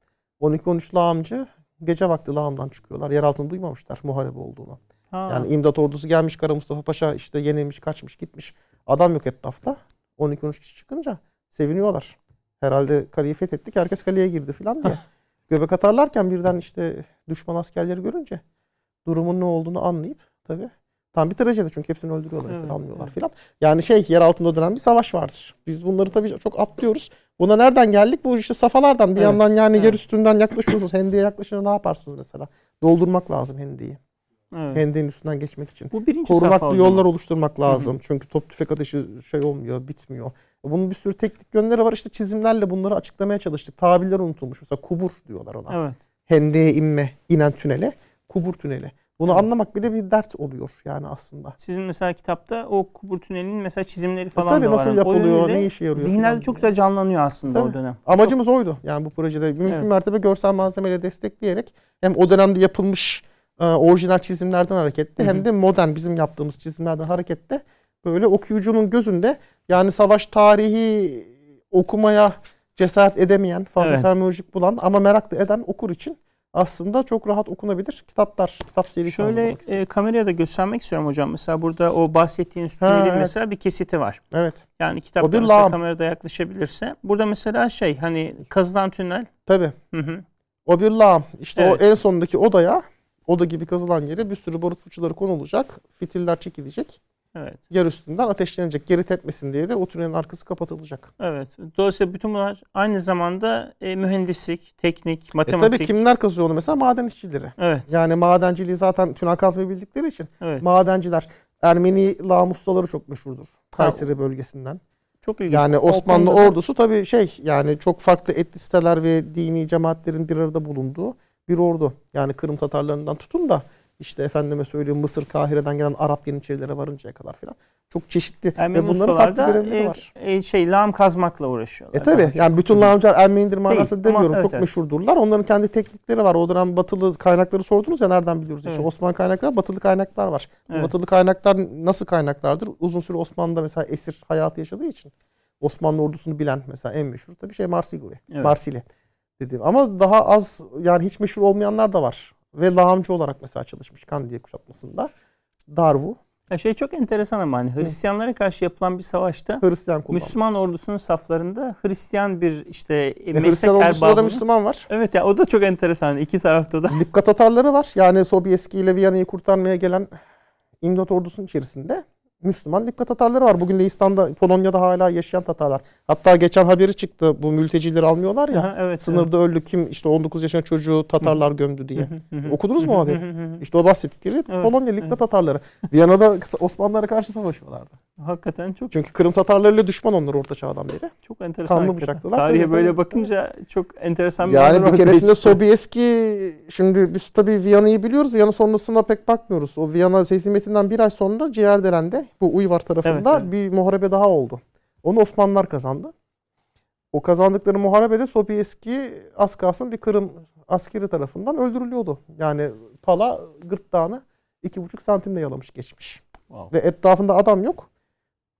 12-13 lağımcı gece vakti lağımdan çıkıyorlar. Yer altını duymamışlar muharebe olduğunu. Ha. Yani imdat ordusu gelmiş Kara Mustafa Paşa işte yenilmiş kaçmış gitmiş. Adam yok etrafta. 12-13 kişi çıkınca seviniyorlar. Herhalde kaleyi fethettik herkes kaleye girdi falan diye. Göbek atarlarken birden işte düşman askerleri görünce durumun ne olduğunu anlayıp tabii tam bir trajedi çünkü hepsini öldürüyorlar, Evet, almıyorlar evet. filan. Yani şey yer altında dönen bir savaş vardır. Biz bunları tabii çok atlıyoruz. Buna nereden geldik? Bu işte safalardan bir Evet, yandan yani yer evet. üstünden yaklaşıyorsunuz. Hendeye yaklaşınca ne yaparsınız mesela? Doldurmak lazım hendeyi. Evet. Hendeyin üstünden geçmek için. Bu birinci Korunaklı yollar oluşturmak lazım. Çünkü top tüfek ateşi şey olmuyor, bitmiyor. Bunun bir sürü teknik yönleri var. İşte çizimlerle bunları açıklamaya çalıştık. Tabirler unutulmuş. Mesela kubur diyorlar ona. Evet. Hendeye inme, inen tünele, kubur tüneli. Bunu Evet. anlamak bile bir dert oluyor yani aslında. Sizin mesela kitapta o kubur tünelinin mesela çizimleri E falan tabii da var. nasıl Yani o yapılıyor, ne işe yarıyor. Zihinlerde çok güzel canlanıyor aslında o Tabii. dönem. Amacımız oydu. Yani bu projede mümkün Evet. mertebe görsel malzemeyle destekleyerek hem o dönemde yapılmış e, orijinal çizimlerden hareketle hem de modern bizim yaptığımız çizimlerden hareketle böyle okuyucunun gözünde yani savaş tarihi okumaya cesaret edemeyen, fazla Evet. terminolojik bulan ama meraklı eden okur için aslında çok rahat okunabilir kitaplar, kitap serisi Şöyle e, kameraya da göstermek istiyorum hocam. Mesela burada o bahsettiğiniz tünelin evet. mesela bir kesiti var. Evet. Yani kitapta mesela lağım. kamerada yaklaşabilirse. Burada mesela şey hani kazılan tünel. Tabii. Hı hı. O bir lağım. İşte Evet. o en sondaki odaya, oda gibi kazılan yere bir sürü barut fıçıları konulacak. Fitiller çekilecek. Evet. yer üstünden ateşlenecek. Geri tepmesin diye de o tünelin arkası kapatılacak. Evet. Dolayısıyla bütün bunlar aynı zamanda e, mühendislik, teknik, E matematik. tabii kimler kazıyor onu mesela? Maden işçileri. Evet. Yani madenciliği zaten tünel kazmayı bildikleri için Evet. madenciler. Ermeni lağım ustaları çok meşhurdur. Kayseri bölgesinden. Çok ilginç. Yani O Osmanlı da- ordusu tabii şey yani çok farklı etnisiteler ve dini cemaatlerin bir arada bulunduğu bir ordu. Yani Kırım Tatarlarından tutun da işte efendime söyleyeyim Mısır, Kahire'den gelen Arap Yeniçerilere varıncaya kadar filan. Çok çeşitli Ermeni ve bunların farklı görevleri e, var. e, şey lağım kazmakla uğraşıyorlar. E tabi yani bütün lağımcılar Ermenidir manasında ama demiyorum. evet, Çok evet. meşhurdurlar. Onların kendi teknikleri var. O dönem batılı kaynakları sordunuz ya nereden biliyoruz? İşte Evet. Osmanlı kaynakları, batılı kaynaklar var. Bu Evet. Batılı kaynaklar nasıl kaynaklardır? Uzun süre Osmanlı'da mesela esir hayatı yaşadığı için Osmanlı ordusunu bilen mesela en meşhur tabii şey Marsigli. Evet. Marsili dediğim. Ama daha az yani hiç meşhur olmayanlar da var. Ve lağımcı olarak mesela çalışmış Kandiye kuşatmasında. Darvu Ya şey çok enteresan ama hani Hristiyanlara karşı yapılan bir savaşta Hristiyan. Müslüman ordusunun saflarında Hristiyan bir işte e, E, meslek ordusunda da Müslüman var. Evet ya o da çok enteresan iki tarafta da. Lipka Tatarları var. Yani Sobieski ile Viyana'yı kurtarmaya gelen İmdat ordusunun içerisinde Müslüman Lipka Tatarları var. Bugün de İstanbul'da, Polonya'da hala yaşayan Tatarlar. Hatta geçen haberi çıktı. Bu mültecileri almıyorlar ya. Aha, evet. Sınırda öldü kim işte 19 yaşında çocuğu Tatarlar gömdü diye. evet. Okudunuz mu hı. İşte o bahsettikleri Evet, Polonya Lipka evet. Tatarları. Viyana'da Osmanlılara karşı savaşıyorlardı. Hakikaten çok Çünkü Kırım Tatarlarıyla düşman onlar orta çağdan beri. çok enteresan. Kanlı bıçaklılar. Tarihe Tabii, böyle tabii, bakınca çok enteresan bir Yani bir keresinde. Sobieski şimdi biz tabii Viyana'yı biliyoruz. Viyana sonrasına pek bakmıyoruz. O Viyana teslimiyetinden bir ay sonra Ciğerdelen'de bu Uyvar tarafında Evet, evet. bir muharebe daha oldu. Onu Osmanlılar kazandı. O kazandıkları muharebede Sobieski az kalsın bir Kırım askeri tarafından öldürülüyordu. Yani pala gırtlağını iki buçuk santimle yalamış geçmiş. Wow. Ve etrafında adam yok.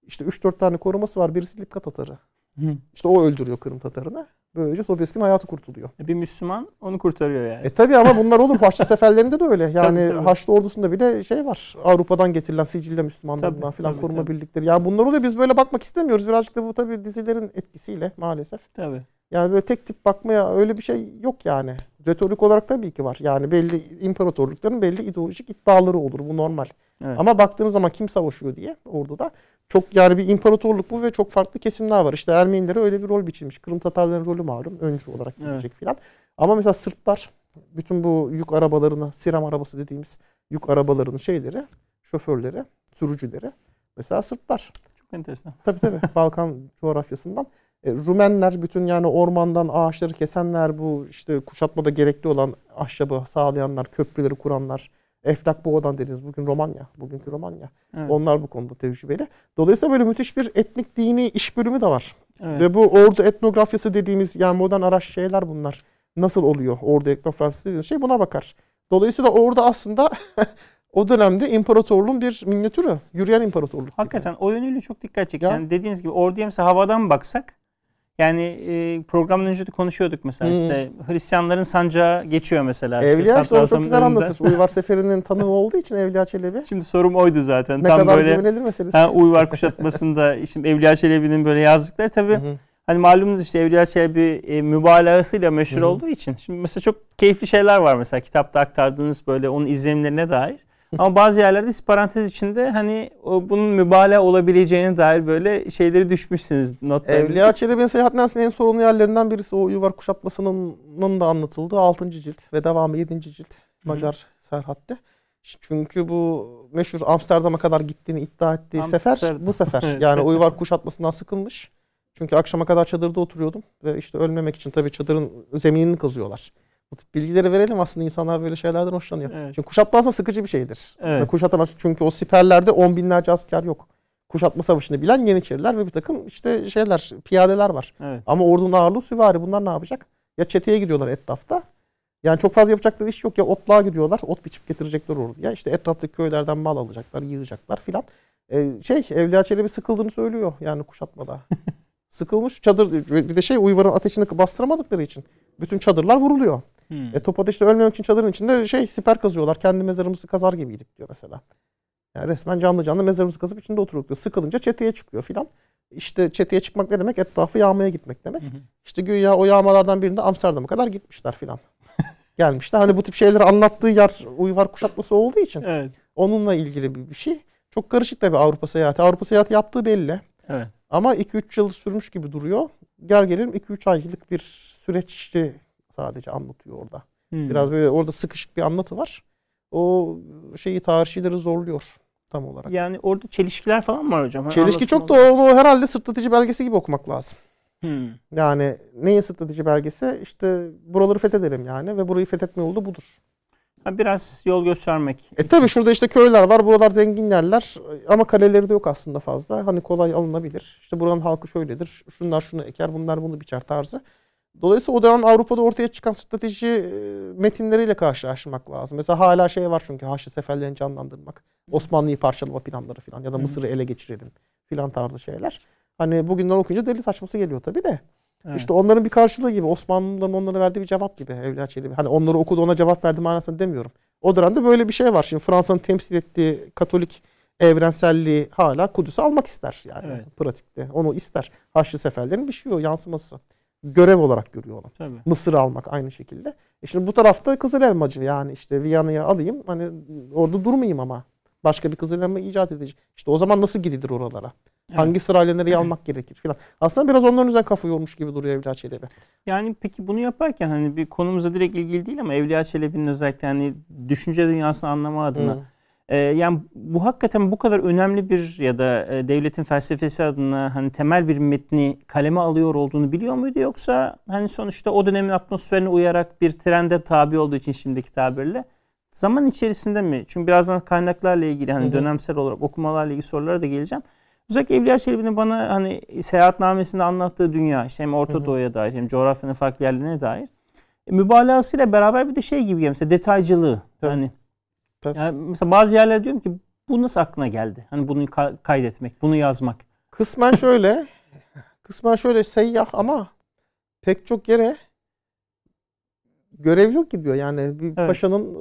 İşte 3-4 tane koruması var. Birisi Lipka Tatarı. Hı. İşte o öldürüyor Kırım Tatarını. Böylece Sobieski'nin hayatı kurtuluyor. Bir Müslüman onu kurtarıyor yani. E tabi ama bunlar olur. Haçlı seferlerinde de öyle. Yani Tabii, tabii. Haçlı ordusunda bile şey var. Avrupa'dan getirilen Sicilya Müslümanlarından filan koruma tabii. birlikleri. Yani bunlar oluyor. Biz böyle bakmak istemiyoruz. Birazcık da bu tabi dizilerin etkisiyle maalesef. Tabii. Yani böyle tek tip bakmaya öyle bir şey yok yani. Retorik olarak tabii ki var. Yani belli imparatorlukların belli ideolojik iddiaları olur. Bu normal. Evet. Ama baktığınız zaman kim savaşıyor diye orduda çok yani bir imparatorluk bu ve çok farklı kesimler var. İşte Ermenilere öyle bir rol biçilmiş. Kırım Tatarların rolü malum. Öncü olarak Evet. gelecek filan. Ama mesela Sırplar bütün bu yük arabalarını, siram arabası dediğimiz yük arabalarının şeyleri, şoförleri, sürücüleri mesela Sırplar. Çok enteresan. Tabii tabii Balkan coğrafyasından. E, Rumenler bütün yani ormandan ağaçları kesenler bu işte kuşatmada gerekli olan ahşabı sağlayanlar, köprüleri kuranlar. Eflak Boğa'dan dediniz bugün Romanya, bugünkü Romanya. Evet. Onlar bu konuda tecrübeli. Dolayısıyla böyle müthiş bir etnik dini iş bölümü de var. evet. Ve bu ordu etnografyası dediğimiz yani modern araç şeyler bunlar. Nasıl oluyor ordu etnografyası dediğimiz şey buna bakar. Dolayısıyla orada aslında o dönemde imparatorluğun bir minyatürü. Yürüyen imparatorluk. gibi. Hakikaten o yönüyle çok dikkat çekici. Ya. Yani dediğiniz gibi orduya mesela havadan baksak yani e, programdan önce de konuşuyorduk mesela Hı. işte Hristiyanların sancağı geçiyor mesela. Evliya işte onu çok güzel önünden. anlatır. Uyvar Seferi'nin tanığı olduğu için Evliya Çelebi. Şimdi sorum oydu zaten. Ne Tam kadar böyle güvenilir meselesi. ha, Uyvar kuşatmasında şimdi Evliya Çelebi'nin böyle yazdıkları tabii hani malumunuz işte Evliya Çelebi e, mübalağasıyla meşhur olduğu için şimdi mesela çok keyifli şeyler var mesela kitapta aktardığınız böyle onun izlenimlerine dair. Ama bazı yerlerde siz parantez içinde hani o, bunun mübalağa olabileceğine dair böyle şeyleri düşmüşsünüz notlarınızda. Evliya Çelebi'nin Seyahatnamesi'nin en sorunlu yerlerinden birisi o Yuvar kuşatmasının da anlatıldığı 6. cilt ve devamı 7. cilt Macar Serhat'te. Çünkü bu meşhur Amsterdam'a kadar gittiğini iddia ettiği Amsterdam. sefer bu sefer. Yani Uyvar kuşatmasından sıkılmış. Çünkü akşama kadar çadırda oturuyordum ve işte ölmemek için tabii çadırın zeminini kazıyorlar. Bu tip bilgileri verelim aslında insanlar böyle şeylerden hoşlanıyor. Evet. Çünkü kuşatma aslında sıkıcı bir şeydir. Evet. Ve Kuşatan çünkü o siperlerde on binlerce asker yok. Kuşatma savaşını bilen Yeniçeriler ve bir takım işte şeyler, piyadeler var. Evet. Ama ordunun ağırlığı süvari. Bunlar ne yapacak? Ya çeteye gidiyorlar etrafta. Yani çok fazla yapacakları iş yok ya otluğa gidiyorlar. Ot biçip getirecekler orduya. İşte etraftaki köylerden mal alacaklar, yığacaklar filan. Ee, şey Evliya Çelebi sıkıldığını söylüyor yani kuşatmada. Sıkılmış çadır bir de şey Uyvar'ın ateşini bastıramadıkları için bütün çadırlar vuruluyor. Hmm. E top ateşte ölmemek için çadırın içinde şey siper kazıyorlar. Kendi mezarımızı kazar gibiydik diyor mesela. Yani resmen canlı canlı mezarımızı kazıp içinde oturuyorduk diyor. Sıkılınca çeteye çıkıyor filan. İşte çeteye çıkmak ne demek? Etrafı yağmaya gitmek demek. Hı hı. İşte güya o yağmalardan birinde Amsterdam'a kadar gitmişler filan. Gelmişler. Hani bu tip şeyleri anlattığı yer uyvar kuşatması olduğu için Evet. onunla ilgili bir, bir şey. Çok karışık tabii Avrupa seyahati. Avrupa seyahati yaptığı belli. Evet. Ama 2-3 yıl sürmüş gibi duruyor. Gel gelelim 2-3 aylık bir süreçti sadece anlatıyor orada. Hmm. Biraz böyle orada sıkışık bir anlatı var. O şeyi tarihçileri zorluyor tam olarak. Yani orada çelişkiler falan var hocam. Hani Çelişki çok da onu herhalde sırtlatıcı belgesi gibi okumak lazım. Hmm. Yani neyin sırtlatıcı belgesi? İşte buraları fethedelim yani ve burayı fethetme yolu da budur. Ha, biraz yol göstermek. E tabi şurada işte köyler var. Buralar zengin yerler. Ama kaleleri de yok aslında fazla. Hani kolay alınabilir. İşte buranın halkı şöyledir. Şunlar şunu eker, bunlar bunu biçer tarzı. Dolayısıyla o dönem Avrupa'da ortaya çıkan strateji e, metinleriyle karşılaşmak lazım. Mesela hala şey var çünkü Haçlı seferlerini canlandırmak. Osmanlı'yı parçalama planları falan ya da. Mısır'ı ele geçirelim filan tarzı şeyler. Hani bugünden okuyunca deli saçması geliyor tabii de. Evet. İşte onların bir karşılığı gibi. Osmanlıların onlara verdiği bir cevap gibi Evliya Çelebi. Hani onları okudu ona cevap verdi manasında demiyorum. O dönemde böyle bir şey var. Şimdi Fransa'nın temsil ettiği Katolik evrenselliği hala Kudüs'ü almak ister yani Evet. pratikte. Onu ister. Haçlı seferlerin bir şey o yansıması. Görev olarak görüyor onu. Tabii. Mısır'ı almak aynı şekilde. E şimdi bu tarafta Kızıl Elmacı yani işte Viyana'ya alayım hani orada durmayayım ama. Başka bir Kızıl Elma icat edecek. İşte o zaman nasıl gidilir oralara? Evet. Hangi sırayla nereye almak gerekir filan. Aslında biraz onların üzerine kafa yormuş gibi duruyor Evliya Çelebi. Yani peki bunu yaparken hani bir konumuza direkt ilgili değil ama Evliya Çelebi'nin özellikle hani düşünce dünyasını anlama adına Hı. e, yani bu hakikaten bu kadar önemli bir ya da e, devletin felsefesi adına hani temel bir metni kaleme alıyor olduğunu biliyor muydu yoksa hani sonuçta o dönemin atmosferine uyarak bir trende tabi olduğu için şimdiki tabirle zaman içerisinde mi? Çünkü birazdan kaynaklarla ilgili hani Hı hı. dönemsel olarak okumalarla ilgili sorulara da geleceğim. Özellikle Evliya Çelebi'nin bana hani seyahatnamesinde anlattığı dünya işte hem Orta Hı hı. Doğu'ya dair hem coğrafyanın farklı yerlerine dair e, mübalağasıyla beraber bir de şey gibi mesela detaycılığı. Tabii. Hani Tabii. yani mesela bazı yerler diyorum ki bu nasıl aklına geldi? Hani bunu ka- kaydetmek, bunu yazmak. Kısmen şöyle. kısmen şöyle seyyah ama pek çok yere görevli yok gidiyor. Yani bir Evet. paşanın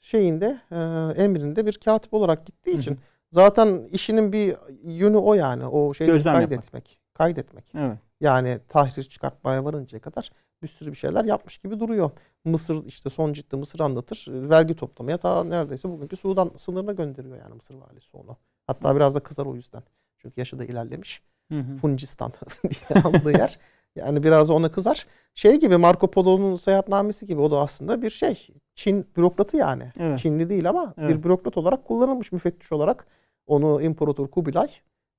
şeyinde e, emrinde bir katip olarak gittiği Hı hı. için zaten işinin bir yönü o yani. O şeyi Gözlem yapmak. kaydetmek. Kaydetmek. Evet. Yani tahrir çıkartmaya varıncaya kadar bir sürü bir şeyler yapmış gibi duruyor. Mısır işte son ciddi Mısır anlatır. Vergi toplamaya ta neredeyse bugünkü Sudan sınırına gönderiyor yani Mısır valisi onu. Hatta biraz da kızar o yüzden. Çünkü yaşı da ilerlemiş. Hı hı. Funcistan diye andığı yer. Yani biraz ona kızar. Şey gibi Marco Polo'nun seyahatnamesi gibi o da aslında bir şey. Çin bürokratı yani. Evet. Çinli değil ama Evet. bir bürokrat olarak kullanılmış müfettiş olarak. Onu İmparator Kubilay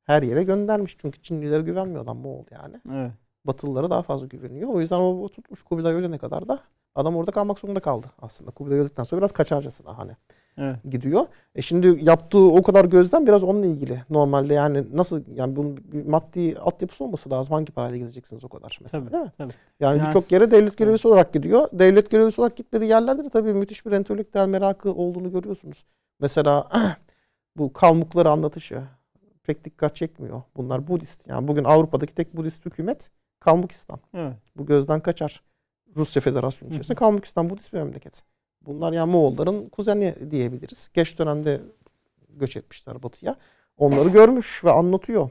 her yere göndermiş. Çünkü Çinlilere güvenmiyor adam Moğol yani. Evet. Batılılara daha fazla güveniyor. O yüzden o tutmuş Kubilay ölene kadar da adam orada kalmak zorunda kaldı aslında. Kubilay öldükten sonra biraz kaçarcasına hani. Evet. gidiyor. E şimdi yaptığı o kadar gözlem biraz onunla ilgili. Normalde yani nasıl yani bunun bir maddi altyapısı olması lazım. Hangi parayla gideceksiniz o kadar mesela Tabii, değil mi? tabii. Yani Finans- birçok yere devlet görevlisi olarak gidiyor. Devlet görevlisi olarak gitmediği yerlerde de tabii müthiş bir entelektüel merakı olduğunu görüyorsunuz. Mesela bu kalmukları anlatışı pek dikkat çekmiyor. Bunlar Budist. Yani bugün Avrupa'daki tek Budist hükümet Kalmukistan. Evet. Bu gözden kaçar. Rusya Federasyonu içerisinde Kalmukistan Budist bir memleket. Bunlar yani Moğolların kuzeni diyebiliriz. Geç dönemde göç etmişler batıya. Onları görmüş ve anlatıyor.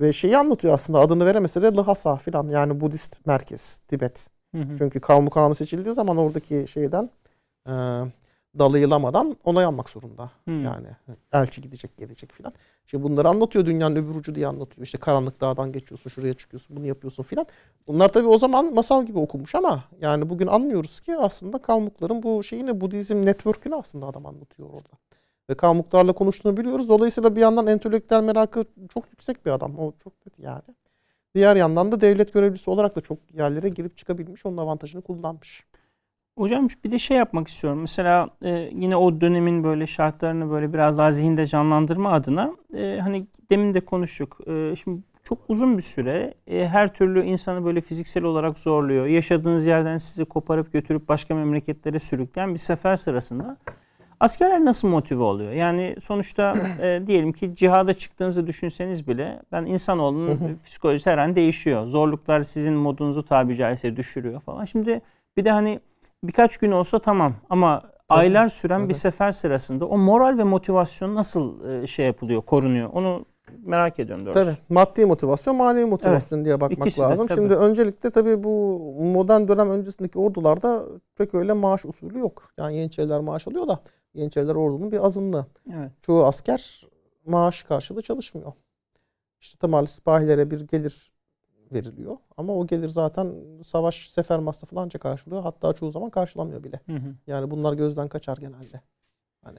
Ve şeyi anlatıyor aslında adını veremese de Lhasa filan yani Budist merkez Tibet. Hı hı. Çünkü Kalmuk Hanı seçildiği zaman oradaki şeyden e, Dalai Lama'dan onay almak zorunda. Hı. Yani elçi gidecek gelecek filan. Şimdi bunları anlatıyor dünyanın öbür ucu diye anlatıyor. İşte karanlık dağdan geçiyorsun şuraya çıkıyorsun bunu yapıyorsun filan. Bunlar tabii o zaman masal gibi okunmuş ama yani bugün anlıyoruz ki aslında Kalmukların bu şeyini Budizm network'ünü aslında adam anlatıyor orada. Ve Kalmuklarla konuştuğunu biliyoruz. Dolayısıyla bir yandan entelektüel merakı çok yüksek bir adam. O çok kötü yani. Diğer yandan da devlet görevlisi olarak da çok yerlere girip çıkabilmiş. Onun avantajını kullanmış. Hocam bir de şey yapmak istiyorum. Mesela e, yine o dönemin böyle şartlarını böyle biraz daha zihinde canlandırma adına e, hani demin de konuştuk. E, şimdi çok uzun bir süre e, her türlü insanı böyle fiziksel olarak zorluyor. Yaşadığınız yerden sizi koparıp götürüp başka memleketlere sürükleyen bir sefer sırasında askerler nasıl motive oluyor? Yani sonuçta e, diyelim ki cihada çıktığınızı düşünseniz bile ben insanoğlunun psikolojisi her an değişiyor. Zorluklar sizin modunuzu tabi caizse düşürüyor falan. Şimdi bir de hani birkaç gün olsa tamam ama Tabii, aylar süren bir tabii. sefer sırasında o moral ve motivasyon nasıl e, şey yapılıyor, korunuyor? Onu merak ediyorum doğrusu. Tabii maddi motivasyon, manevi motivasyon diye bakmak İkisi de, lazım. tabii. Şimdi öncelikle tabii bu modern dönem öncesindeki ordularda pek öyle maaş usulü yok. Yani Yeniçeriler maaş alıyor da Yeniçeriler ordunun bir azınlığı. Evet. Çoğu asker maaş karşılığı çalışmıyor. İşte tamam sipahilere bir gelir veriliyor. Ama o gelir zaten savaş sefer masrafı ancak karşılıyor. Hatta çoğu zaman karşılamıyor bile. Hı hı. Yani bunlar gözden kaçar genelde. Hani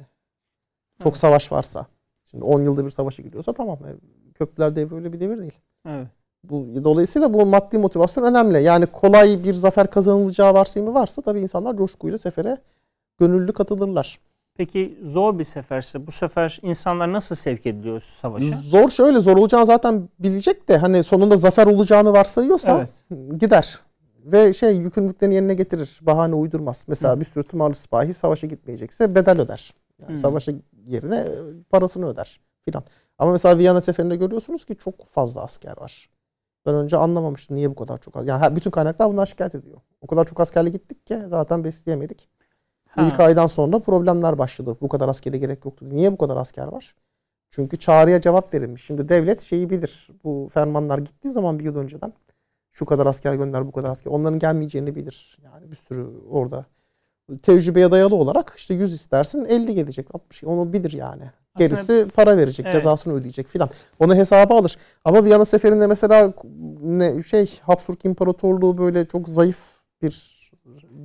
çok Evet. savaş varsa. Şimdi 10 yılda bir savaşa gidiyorsa tamam. E, Köprüler devri öyle bir devir değil. Evet. Bu, dolayısıyla bu maddi motivasyon önemli. Yani kolay bir zafer kazanılacağı varsayımı varsa tabii insanlar coşkuyla sefere gönüllü katılırlar. Peki zor bir seferse bu sefer insanlar nasıl sevk ediliyor savaşa? Zor şöyle zor olacağını zaten bilecek de hani sonunda zafer olacağını varsayıyorsa Evet. gider. Ve şey yükümlülüklerini yerine getirir. Bahane uydurmaz. Mesela Hı. bir sürü tımarlı sipahi savaşa gitmeyecekse bedel öder. Yani Hı. savaşa yerine e, parasını öder filan. Ama mesela Viyana seferinde görüyorsunuz ki çok fazla asker var. Ben önce anlamamıştım niye bu kadar çok az. Yani bütün kaynaklar bundan şikayet ediyor. O kadar çok askerle gittik ki zaten besleyemedik. Ha. İlk aydan sonra problemler başladı. Bu kadar askere gerek yoktu. Niye bu kadar asker var? Çünkü çağrıya cevap verilmiş. Şimdi devlet şeyi bilir. Bu fermanlar gittiği zaman bir yıl önceden şu kadar asker gönder bu kadar asker. Onların gelmeyeceğini bilir. Yani bir sürü orada tecrübeye dayalı olarak işte 100 istersin 50 gelecek 60 onu bilir yani. Aslında- Gerisi para verecek, Evet. cezasını ödeyecek filan. Onu hesaba alır. Ama Viyana seferinde mesela ne şey Habsburg İmparatorluğu böyle çok zayıf bir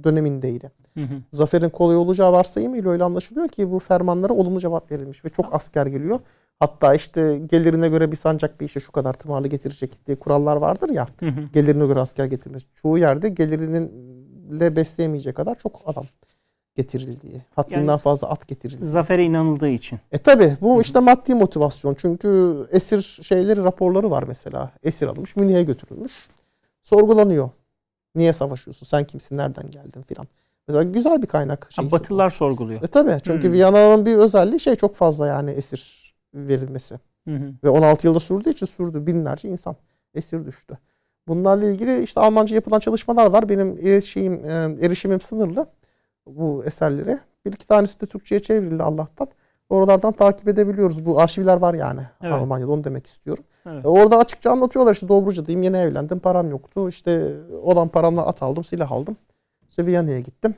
dönemindeydi. Hı hı. Zaferin kolay olacağı varsayımıyla öyle anlaşılıyor ki bu fermanlara olumlu cevap verilmiş ve çok asker geliyor. Hatta işte gelirine göre bir sancak bir işe şu kadar tımarlı getirecek diye kurallar vardır ya. Hı hı. Gelirine göre asker getirmesi. Çoğu yerde gelirinle besleyemeyecek kadar çok adam getirildiği. Haddinden Yani- fazla at getirildiği. Zafere inanıldığı için. E tabi bu işte maddi motivasyon. Çünkü esir şeyleri raporları var mesela. Esir alınmış, Münih'e götürülmüş. Sorgulanıyor. Niye savaşıyorsun? Sen kimsin? Nereden geldin filan. Mesela güzel bir kaynak. Ha. Batılılar sorguluyor. E tabi çünkü Hmm. Viyana'nın bir özelliği şey çok fazla yani esir verilmesi. Hı. Ve 16 yılda sürdüğü için sürdü. Binlerce insan esir düştü. Bunlarla ilgili işte Almanca yapılan çalışmalar var. Benim erişimim, e, erişimim sınırlı bu eserlere. Bir iki tanesi de Türkçe'ye çevrildi Allah'tan. Oralardan takip edebiliyoruz. Bu arşivler var yani Evet. Almanya'da onu demek istiyorum. Evet. E, Orada açıkça anlatıyorlar işte Dobruca'dayım yeni evlendim param yoktu. İşte olan paramla at aldım silah aldım. İşte Viyana'ya gittim.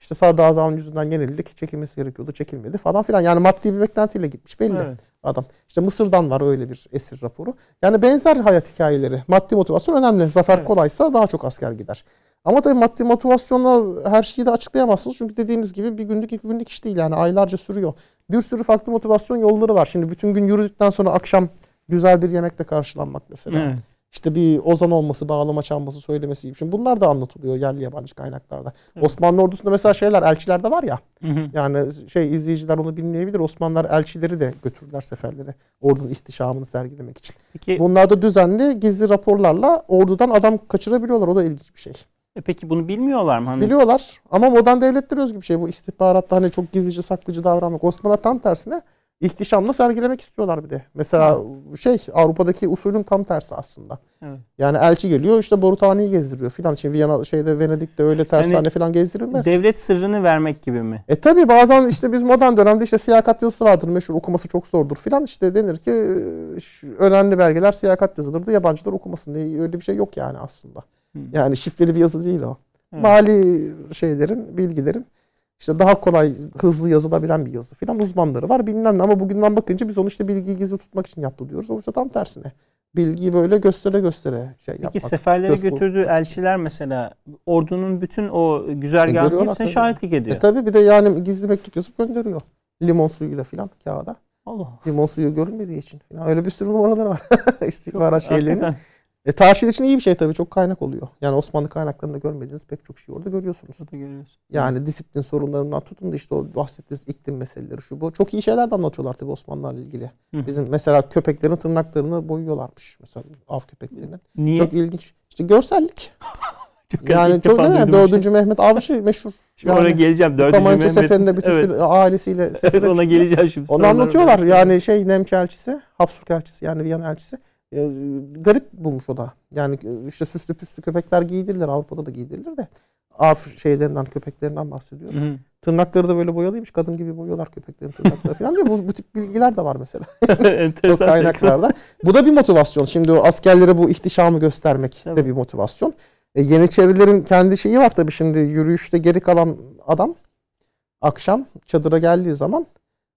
İşte Sağda Azam'ın yüzünden yenildik. Çekilmesi gerekiyordu çekilmedi falan filan. Yani maddi bir beklentiyle gitmiş belli Evet. adam. İşte Mısır'dan var öyle bir esir raporu. Yani benzer hayat hikayeleri. Maddi motivasyon önemli. Zafer Evet. kolaysa daha çok asker gider. Ama tabii maddi motivasyonla her şeyi de açıklayamazsınız. Çünkü dediğiniz gibi bir günlük iki günlük iş değil yani aylarca sürüyor. Bir sürü farklı motivasyon yolları var. Şimdi bütün gün yürüdükten sonra akşam güzel bir yemekle karşılanmak mesela. Evet. İşte bir ozan olması, bağlama çalması, söylemesi gibi. Şimdi bunlar da anlatılıyor yerli yabancı kaynaklarda. Evet. Osmanlı ordusunda mesela şeyler, elçiler de var ya. Hı hı. Yani şey izleyiciler onu bilmeyebilir. Osmanlılar elçileri de götürürler seferlere. Ordunun ihtişamını sergilemek için. Peki, Bunlar da düzenli gizli raporlarla ordudan adam kaçırabiliyorlar. O da ilginç bir şey. e peki bunu bilmiyorlar mı? Hani Biliyorlar ama modern devletler özgü bir şey. Bu istihbaratta hani çok gizlice saklıcı davranmak. Osmanlılar tam tersine ihtişamla sergilemek istiyorlar bir de. Mesela şey Avrupa'daki usulün tam tersi aslında. Evet. Yani elçi geliyor işte Borutani'yi gezdiriyor filan. Şimdi Viyana şeyde Venedik'te öyle tersane Yani falan gezdirilmez. devlet sırrını vermek gibi mi? E tabi bazen işte biz modern dönemde işte siyakat yazısı vardır meşhur okuması çok zordur filan işte denir ki önemli belgeler siyakat yazılır da yabancılar okumasın diye öyle bir şey yok yani aslında. Hı. Yani şifreli bir yazı değil o. Evet. Mali şeylerin, bilgilerin işte daha kolay, hızlı yazılabilen bir yazı filan uzmanları var bilmem ne ama bugünden bakınca biz onu işte bilgiyi gizli tutmak için yaptı diyoruz. Oysa tam tersine. Bilgiyi böyle göstere göstere şey Peki yapmak. seferlere göz götürdüğü elçiler mesela ordunun bütün o güzergahının görüyorlar hepsine şahitlik ediyor. E tabi bir de yani gizli mektup yazıp gönderiyor. Limon suyuyla filan kağıda. Allah. Limon suyu görünmediği için filan. Öyle bir sürü numaraları var. İstihbarat şeylerinin. Hakikaten. E, tarihçiler için iyi bir şey tabii. Çok kaynak oluyor. Yani Osmanlı kaynaklarında görmediğiniz pek çok şey orada görüyorsunuz. Burada görüyorsun. Yani disiplin sorunlarından tutun da işte o bahsettiğiniz iklim meseleleri şu bu. Çok iyi şeyler de anlatıyorlar tabii Osmanlılarla ilgili. Hı. Bizim mesela köpeklerin tırnaklarını boyuyorlarmış. Mesela av köpeklerinin. Niye? Çok ilginç. İşte görsellik. Çok Yani çok değil mi? duydum bir şey. Dördüncü Mehmet Avcı meşhur. Şimdi oraya geleceğim. Dördüncü Kamancı Mehmet. seferinde bütün evet. ailesiyle evet ona geleceğim şimdi. Onu anlatıyorlar. Yani şey Nemçi elçisi, Habsburg elçisi yani Viyana elçisi. E, garip bulmuş o da. Yani e, işte süslü püslü köpekler giydirilir. Avrupa'da da giydirilir de. Av şeylerinden, köpeklerinden bahsediyor. Hı. Tırnakları da böyle boyalıymış. Kadın gibi boyuyorlar köpeklerin tırnakları falan diye. Bu, bu tip bilgiler de var mesela. Enteresan şey. kaynaklarda. bu da bir motivasyon. Şimdi o askerlere bu ihtişamı göstermek Tabii. de bir motivasyon. E, Yeniçerilerin kendi şeyi var tabii şimdi yürüyüşte geri kalan adam akşam çadıra geldiği zaman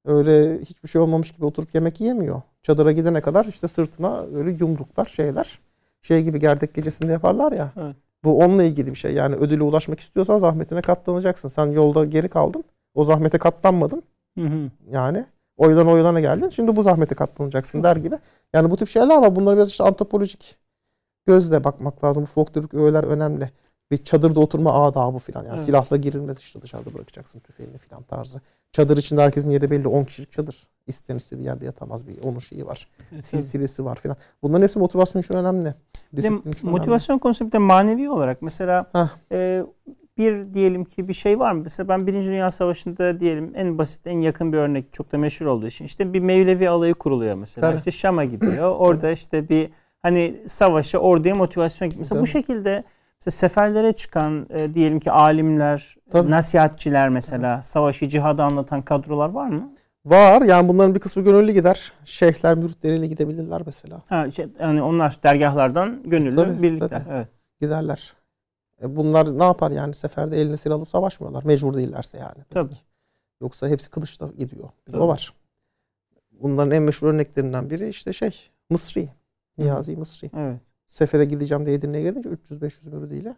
öyle hiçbir şey olmamış gibi oturup yemek yiyemiyor. Çadıra gidene kadar işte sırtına öyle yumruklar şeyler şey gibi gerdek gecesinde yaparlar ya. Evet. Bu onunla ilgili bir şey. Yani ödüle ulaşmak istiyorsan zahmetine katlanacaksın. Sen yolda geri kaldın. O zahmete katlanmadın. Hı hı. Yani oydan oylana geldin. Şimdi bu zahmete katlanacaksın der gibi. Yani bu tip şeyler var. Bunları biraz işte antropolojik gözle bakmak lazım. Bu folklorik öğeler önemli. Bir çadırda oturma adabı falan. Yani Evet. silahla girilmez işte dışarıda bırakacaksın tüfeğini falan tarzı. Çadır içinde herkesin yeri belli. 10 kişilik çadır. İsteyen istediği yerde yatamaz bir onun şeyi var. Silsilesi var falan. Bunların hepsi motivasyon için önemli. Disiplin için önemli. motivasyon konusu bir de manevi olarak mesela e, bir diyelim ki bir şey var mı? Mesela ben Birinci Dünya Savaşı'nda diyelim en basit en yakın bir örnek çok da meşhur olduğu için işte bir Mevlevi alayı kuruluyor mesela. Tabii. İşte Şam'a gidiyor. Orada işte bir hani savaşa orduya motivasyon. Mesela bu Tabii. şekilde mesela seferlere çıkan e, diyelim ki alimler, Tabii. nasihatçiler mesela savaşı cihadı anlatan kadrolar var mı? Var. Yani bunların bir kısmı gönüllü gider. Şeyhler müritleriyle gidebilirler mesela. Ha, şey, yani onlar dergahlardan gönüllü Tabii, birlikler. tabii. Evet. Giderler. E bunlar ne yapar yani seferde eline silah alıp savaşmıyorlar. Mecbur değillerse yani. Tabii. Yoksa hepsi kılıçla gidiyor. Tabii. O var. Bunların en meşhur örneklerinden biri işte şey Mısri. Niyazi Mısri. Evet. Sefere gideceğim diye Edirne'ye gelince 300-500 müridiyle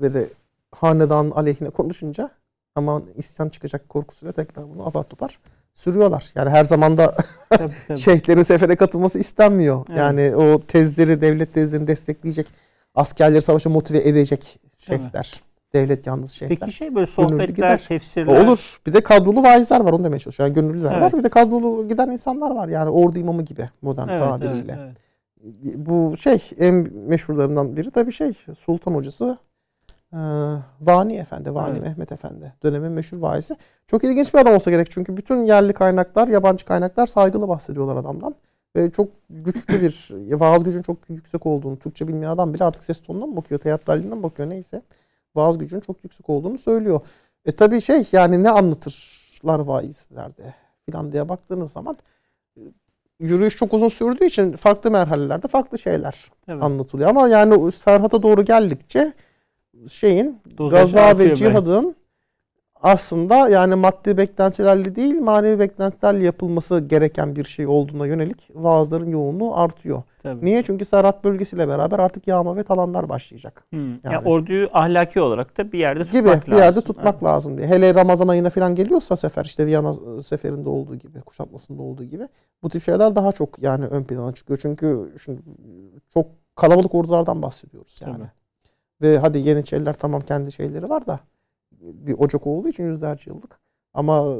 ve de hanedanın aleyhine konuşunca aman isyan çıkacak korkusuyla tekrar bunu apar topar sürüyorlar. Yani her zaman da Tabii, tabii. şeyhlerin sefere katılması istenmiyor. Evet. Yani o tezleri, devlet tezlerini destekleyecek, askerleri savaşa motive edecek şeyhler. Devlet yalnız şeyhler. Peki şey böyle sohbetler, tefsirler. Olur. Bir de kadrolu vaizler var onu demeye çalışıyorum. Yani gönüllüler Evet. var. Bir de kadrolu giden insanlar var. Yani ordu imamı gibi modern Evet, tabiriyle. evet, evet. Bu şey en meşhurlarından biri tabii şey Sultan hocası e, Vani Efendi, Vani Evet. Mehmet Efendi. Dönemin meşhur vaizi. Çok ilginç bir adam olsa gerek çünkü bütün yerli kaynaklar, yabancı kaynaklar saygılı bahsediyorlar adamdan. Ve çok güçlü bir, vaaz gücün çok yüksek olduğunu, Türkçe bilmeyen adam bile artık ses tonuna mı bakıyor, teatralliğine mi bakıyor neyse. Vaaz gücünün çok yüksek olduğunu söylüyor. E tabii şey yani ne anlatırlar vaizlerde filan diye baktığınız zaman yürüyüş çok uzun sürdüğü için farklı merhalelerde farklı şeyler Tabii. anlatılıyor. Ama yani Serhat'a doğru geldikçe şeyin Dozaj gaza ve belki. Aslında yani maddi beklentilerle değil manevi beklentilerle yapılması gereken bir şey olduğuna yönelik vaazların yoğunluğu artıyor. Tabii. Niye? Çünkü Serhat bölgesiyle beraber artık yağma ve talanlar başlayacak. Hmm. Ya Yani. orduyu ahlaki olarak da bir yerde tutmak Gibi lazım. bir yerde tutmak Evet. lazım diye. Hele Ramazan ayına falan geliyorsa sefer işte Viyana seferinde olduğu gibi, kuşatmasında olduğu gibi bu tip şeyler daha çok yani ön plana çıkıyor. Çünkü şimdi çok kalabalık ordulardan bahsediyoruz yani. Tabii. Ve hadi Yeniçeriler tamam kendi şeyleri var da bir ocak olduğu için yüzlerce yıllık. Ama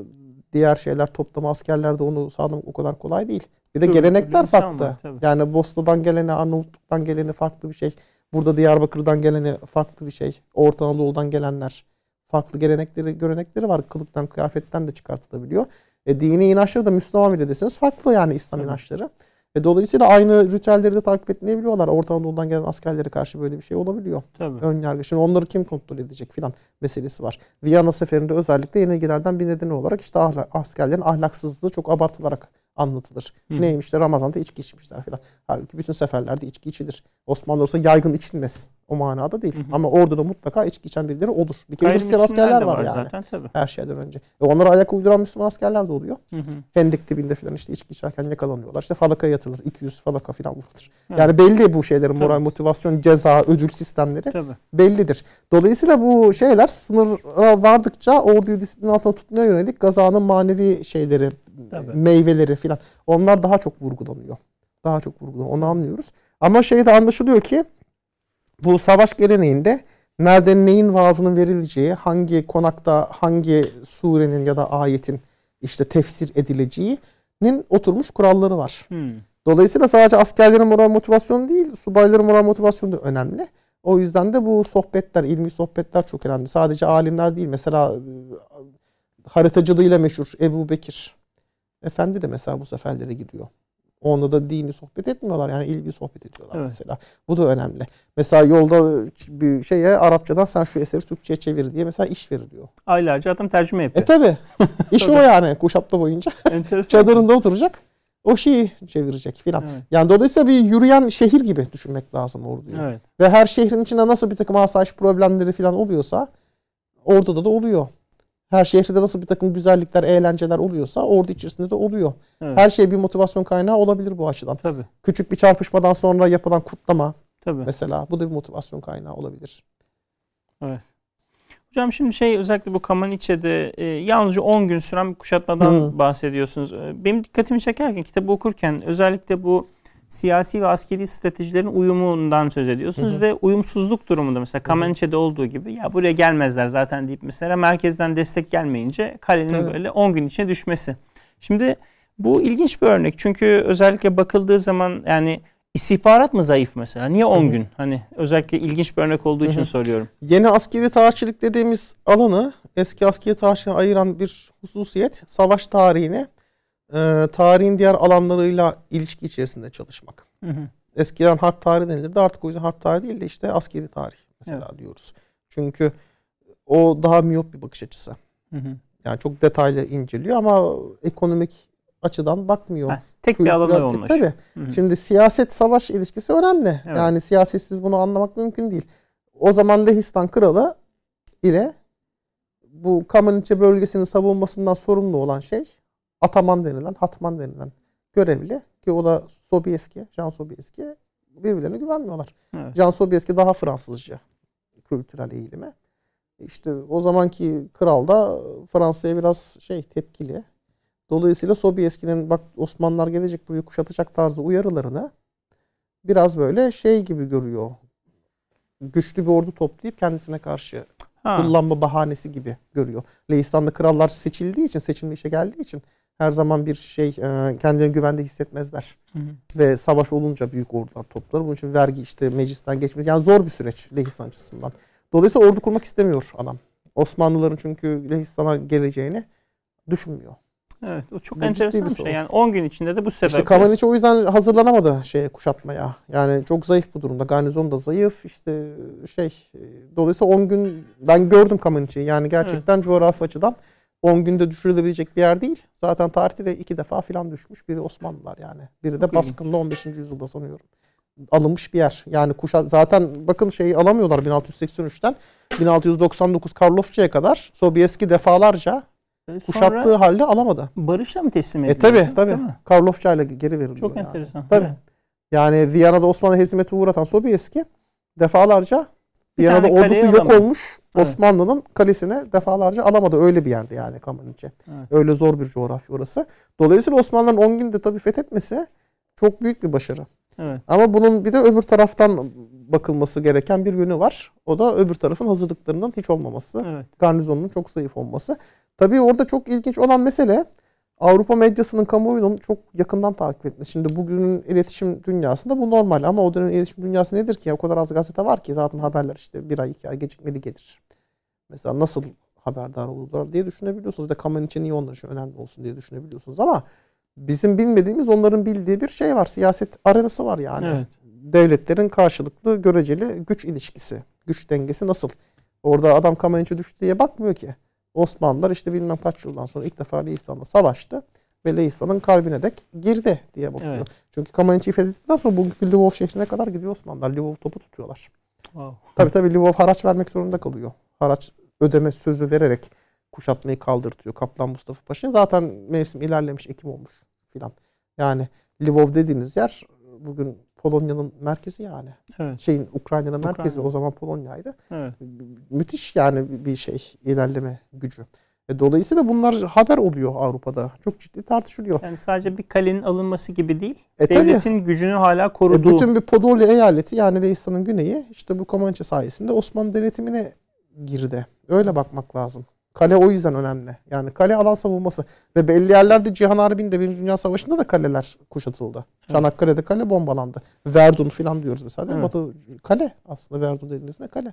diğer şeyler toplama askerlerde onu sağlamak o kadar kolay değil. Bir de Tabii, gelenekler farklı. var, tabii. Yani Bosna'dan geleni, Arnavutluk'tan geleni farklı bir şey. Burada Diyarbakır'dan geleni farklı bir şey. Orta Anadolu'dan gelenler farklı gelenekleri, görenekleri var. Kılıktan, kıyafetten de çıkartılabiliyor. E, dini inançları da Müslüman bile deseniz farklı yani İslam Tabii. inançları. Ve dolayısıyla aynı ritüelleri de takip etmeyebiliyorlar. Orta Anadolu'dan gelen askerlere karşı böyle bir şey olabiliyor. Tabii. Ön yargı. Şimdi onları kim kontrol edecek filan meselesi var. Viyana seferinde özellikle yenilgilerden bir nedeni olarak işte ahla- askerlerin ahlaksızlığı çok abartılarak anlatılır. Hı. Neymiş işte Ramazan'da içki içmişler filan. Halbuki bütün seferlerde içki içilir. Osmanlı olsa yaygın içilmez. O manada değil. Hı hı. Ama orduda mutlaka içki içen birileri olur. Bir kere Hristiyan askerler de var, yani. zaten tabii. Her şeyden önce. Ve onlara ayak uyduran Müslüman askerler de oluyor. Hı hı. Hendek dibinde filan işte içki içerken yakalanıyorlar. İşte falakaya yatırılır. 200 falaka filan vurulur. Yani belli bu şeylerin moral, Tabii. motivasyon, ceza, ödül sistemleri Tabii. bellidir. Dolayısıyla bu şeyler sınıra vardıkça orduyu disiplin altında tutmaya yönelik gazanın manevi şeyleri, Tabii. meyveleri filan onlar daha çok vurgulanıyor. Daha çok vurgulanıyor. Onu anlıyoruz. Ama şey de anlaşılıyor ki bu savaş geleneğinde nereden neyin vaazının verileceği, hangi konakta hangi surenin ya da ayetin işte tefsir edileceğinin oturmuş kuralları var. Hı. Dolayısıyla sadece askerlerin moral motivasyonu değil, subayların moral motivasyonu da önemli. O yüzden de bu sohbetler, ilmi sohbetler çok önemli. Sadece alimler değil. Mesela e, haritacılığıyla meşhur Ebu Bekir Efendi de mesela bu seferlere gidiyor. Onda da dini sohbet etmiyorlar. Yani ilgi sohbet ediyorlar Evet. mesela. Bu da önemli. Mesela yolda bir şeye Arapçadan sen şu eseri Türkçe'ye çevir diye mesela iş veriliyor. Aylarca adam tercüme E yapıyor. tabi. İş o yani kuşatma boyunca. Çadırında oturacak. O şeyi çevirecek filan. Evet. Yani dolayısıyla bir yürüyen şehir gibi düşünmek lazım orduyu. Evet. Ve her şehrin içinde nasıl bir takım asayiş problemleri falan oluyorsa orduda da oluyor. Her şehirde nasıl bir takım güzellikler, eğlenceler oluyorsa ordu içerisinde de oluyor. Evet. Her şey bir motivasyon kaynağı olabilir bu açıdan. Tabii. Küçük bir çarpışmadan sonra yapılan kutlama Tabii. mesela bu da bir motivasyon kaynağı olabilir. Hocam şimdi şey özellikle bu Kamaniçe'de e, yalnızca 10 gün süren bir kuşatmadan Hı. bahsediyorsunuz. E, Benim dikkatimi çekerken kitabı okurken özellikle bu siyasi ve askeri stratejilerin uyumundan söz ediyorsunuz Hı hı. ve uyumsuzluk durumunda mesela Kamaniçe'de olduğu gibi ya buraya gelmezler zaten deyip mesela merkezden destek gelmeyince kalenin Evet. böyle 10 gün içine düşmesi. Şimdi bu ilginç bir örnek çünkü özellikle bakıldığı zaman yani istihbarat mı zayıf mesela? Niye 10 Hı hı. gün? Hani özellikle ilginç bir örnek olduğu Hı için soruyorum. Yeni askeri tarihçilik dediğimiz alanı eski askeri tarihçiliğe ayıran bir hususiyet savaş tarihini e, tarihin diğer alanlarıyla ilişki içerisinde çalışmak. Hı hı. Eskiden harp tarihi denilirdi. Artık o yüzden harp tarihi değil de işte askeri tarih mesela diyoruz. Çünkü o daha miyop bir bakış açısı. Hı hı. Yani çok detaylı inceliyor ama ekonomik açıdan bakmıyor. Ha, tek bir alana Kültürel- yoğunlaşıyor. Tabii. Hı hı. Şimdi siyaset savaş ilişkisi önemli. Evet. Yani siyasetsiz bunu anlamak mümkün değil. O zaman Lehistan kralı ile bu Kamaniçe bölgesinin savunmasından sorumlu olan şey Ataman denilen, Hatman denilen görevli ki o da Sobieski, Jean Sobieski birbirlerine güvenmiyorlar. Evet. Jean Sobieski daha Fransızca kültürel eğilimi. İşte o zamanki kral da Fransa'ya biraz şey tepkili. Dolayısıyla Sobieski'nin bak Osmanlılar gelecek burayı kuşatacak tarzı uyarılarını biraz böyle şey gibi görüyor. Güçlü bir ordu toplayıp kendisine karşı Ha, kullanma bahanesi gibi görüyor. Leistan'da krallar seçildiği için, seçilme işe geldiği için her zaman bir şey e, kendilerini güvende hissetmezler. hı hı. Ve savaş olunca büyük ordular toplar. Bunun için vergi işte meclisten geçmesi. Yani zor bir süreç Lehistan açısından. Dolayısıyla ordu kurmak istemiyor adam. Osmanlıların çünkü Lehistan'a geleceğini düşünmüyor. Evet, o çok Bu enteresan bir bir şey. sorun. Yani 10 gün içinde de bu sefer. İşte Kamaniçe o yüzden hazırlanamadı şeye kuşatmaya. Yani çok zayıf bu durumda. Garnizon da zayıf. İşte şey e, dolayısıyla 10 gün ben gördüm Kamaniçe'yi. Yani gerçekten coğrafi açıdan 10 günde düşürülebilecek bir yer değil. Zaten tarihte de iki defa filan düşmüş. Biri Osmanlılar yani. Biri de baskında 15. yüzyılda sanıyorum. Alınmış bir yer. Yani kuşat zaten bakın şeyi alamıyorlar 1683'ten 1699 Karlofça'ya kadar Sobieski defalarca Sonra kuşattığı halde alamadı. barışla mı teslim E ediliyor? tabi tabi. Karlofça ile geri veriliyor. Çok yani. enteresan. Evet. Yani Viyana'da Osmanlı hezimete uğratan Sobieski defalarca Viyana'da ordusu yok alamadı. olmuş Evet. Osmanlı'nın kalesini defalarca alamadı. Öyle bir yerde yani Kamaniçe. Evet. Öyle zor bir coğrafya orası. Dolayısıyla Osmanlıların 10 günde tabii fethetmesi çok büyük bir başarı. Evet. Ama bunun bir de öbür taraftan bakılması gereken bir yönü var. O da öbür tarafın hazırlıklarından hiç olmaması. Evet. Garnizonun çok zayıf olması. Tabii orada çok ilginç olan mesele Avrupa medyasının kamuoyunun çok yakından takip etmesi. Şimdi bugünün iletişim dünyasında bu normal ama o dönemin iletişim dünyası nedir ki? O kadar az gazete var ki zaten haberler işte bir ay iki ay gecikmeli gelir. Mesela nasıl haberdar olurlar diye düşünebiliyorsunuz. De kamen için niye onlar için önemli olsun diye düşünebiliyorsunuz ama bizim bilmediğimiz onların bildiği bir şey var. Siyaset arenası var yani. Evet. Devletlerin karşılıklı göreceli güç ilişkisi. Güç dengesi nasıl? Orada adam Kameniç'e düştü diye bakmıyor ki. Osmanlılar işte bilmem kaç yıldan sonra ilk defa Leistan'la savaştı. Ve Leistan'ın kalbine dek girdi diye bakıyor. Evet. Çünkü Kameniç'i fethettikten sonra bugünkü Lvov şehrine kadar gidiyor Osmanlılar. Lvov topu tutuyorlar. Wow. Tabii tabii Lvov haraç vermek zorunda kalıyor. Haraç ödeme sözü vererek kuşatmayı kaldırtıyor Kaplan Mustafa Paşa. Zaten mevsim ilerlemiş, Ekim olmuş filan. Yani Lvov dediğiniz yer bugün Polonya'nın merkezi yani. Evet. Şeyin Ukrayna'nın merkezi Ukrayna. o zaman Polonya'ydı. Evet. Müthiş yani bir şey ilerleme gücü. E, Dolayısıyla bunlar haber oluyor Avrupa'da. Çok ciddi tartışılıyor. Yani sadece bir kalenin alınması gibi değil. E, tabii. devletin gücünü hala E, koruduğu. bütün bir Podolya eyaleti yani Leistan'ın güneyi işte bu Comanche sayesinde Osmanlı denetimine girdi. Öyle bakmak lazım. Kale o yüzden önemli. Yani kale alan savunması. Ve belli yerlerde Cihan Harbi'nde Birinci Dünya Savaşı'nda da kaleler kuşatıldı. Çanakkale'de kale bombalandı. Verdun falan diyoruz mesela. Evet. Batı kale aslında Verdun dediğinizde kale.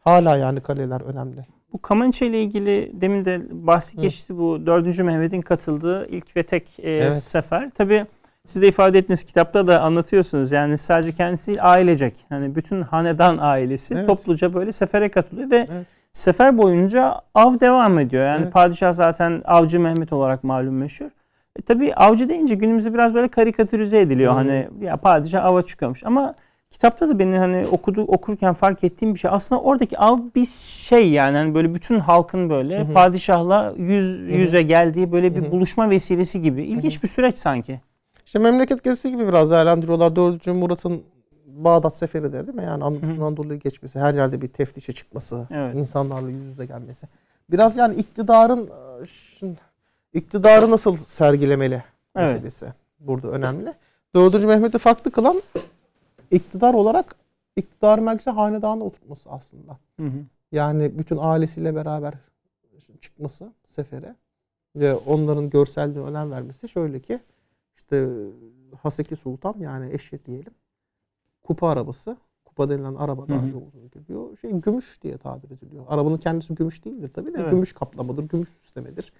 Hala yani kaleler önemli. Bu Kamançe ile ilgili demin de bahsi Hı. geçti bu 4. Mehmet'in katıldığı ilk ve tek e, Evet. sefer. Tabii siz de ifade ettiğiniz kitapta da anlatıyorsunuz. Yani sadece kendisi ailecek. Hani bütün hanedan ailesi Evet. topluca böyle sefere katılıyor ve Evet. Sefer boyunca av devam ediyor. Yani Evet. padişah zaten avcı Mehmet olarak malum meşhur. E tabii avcı deyince günümüzde biraz böyle karikatürize ediliyor. Hı. Hani ya padişah ava çıkıyormuş ama kitapta da beni hani okudu okurken fark ettiğim bir şey. Aslında oradaki av bir şey yani hani böyle bütün halkın böyle Hı hı. padişahla yüz yüze geldiği böyle bir buluşma vesilesi gibi. İlginç bir süreç sanki. İşte memleket gezisi gibi biraz değerlendiriyorlar. 4. Murat'ın Bağdat seferi de değil mi? Yani Anadolu'yu geçmesi, her yerde bir teftişe çıkması, Evet. insanlarla yüz yüze gelmesi. Biraz yani iktidarın e, iktidarı nasıl sergilemeli Evet. meselesi burada önemli. 4. Mehmet'i farklı kılan iktidar olarak iktidar merkezi hanedanı oturtması aslında. Hı hı. Yani bütün ailesiyle beraber çıkması sefere ve onların görselliğine önem vermesi şöyle ki işte Haseki Sultan yani eşi diyelim kupa arabası kupa denilen arabada Hı hı. yolculuk ediyor. Şey gümüş diye tabir ediliyor. Arabanın kendisi gümüş değildir tabii de Evet. gümüş kaplamadır, gümüş süslemedir.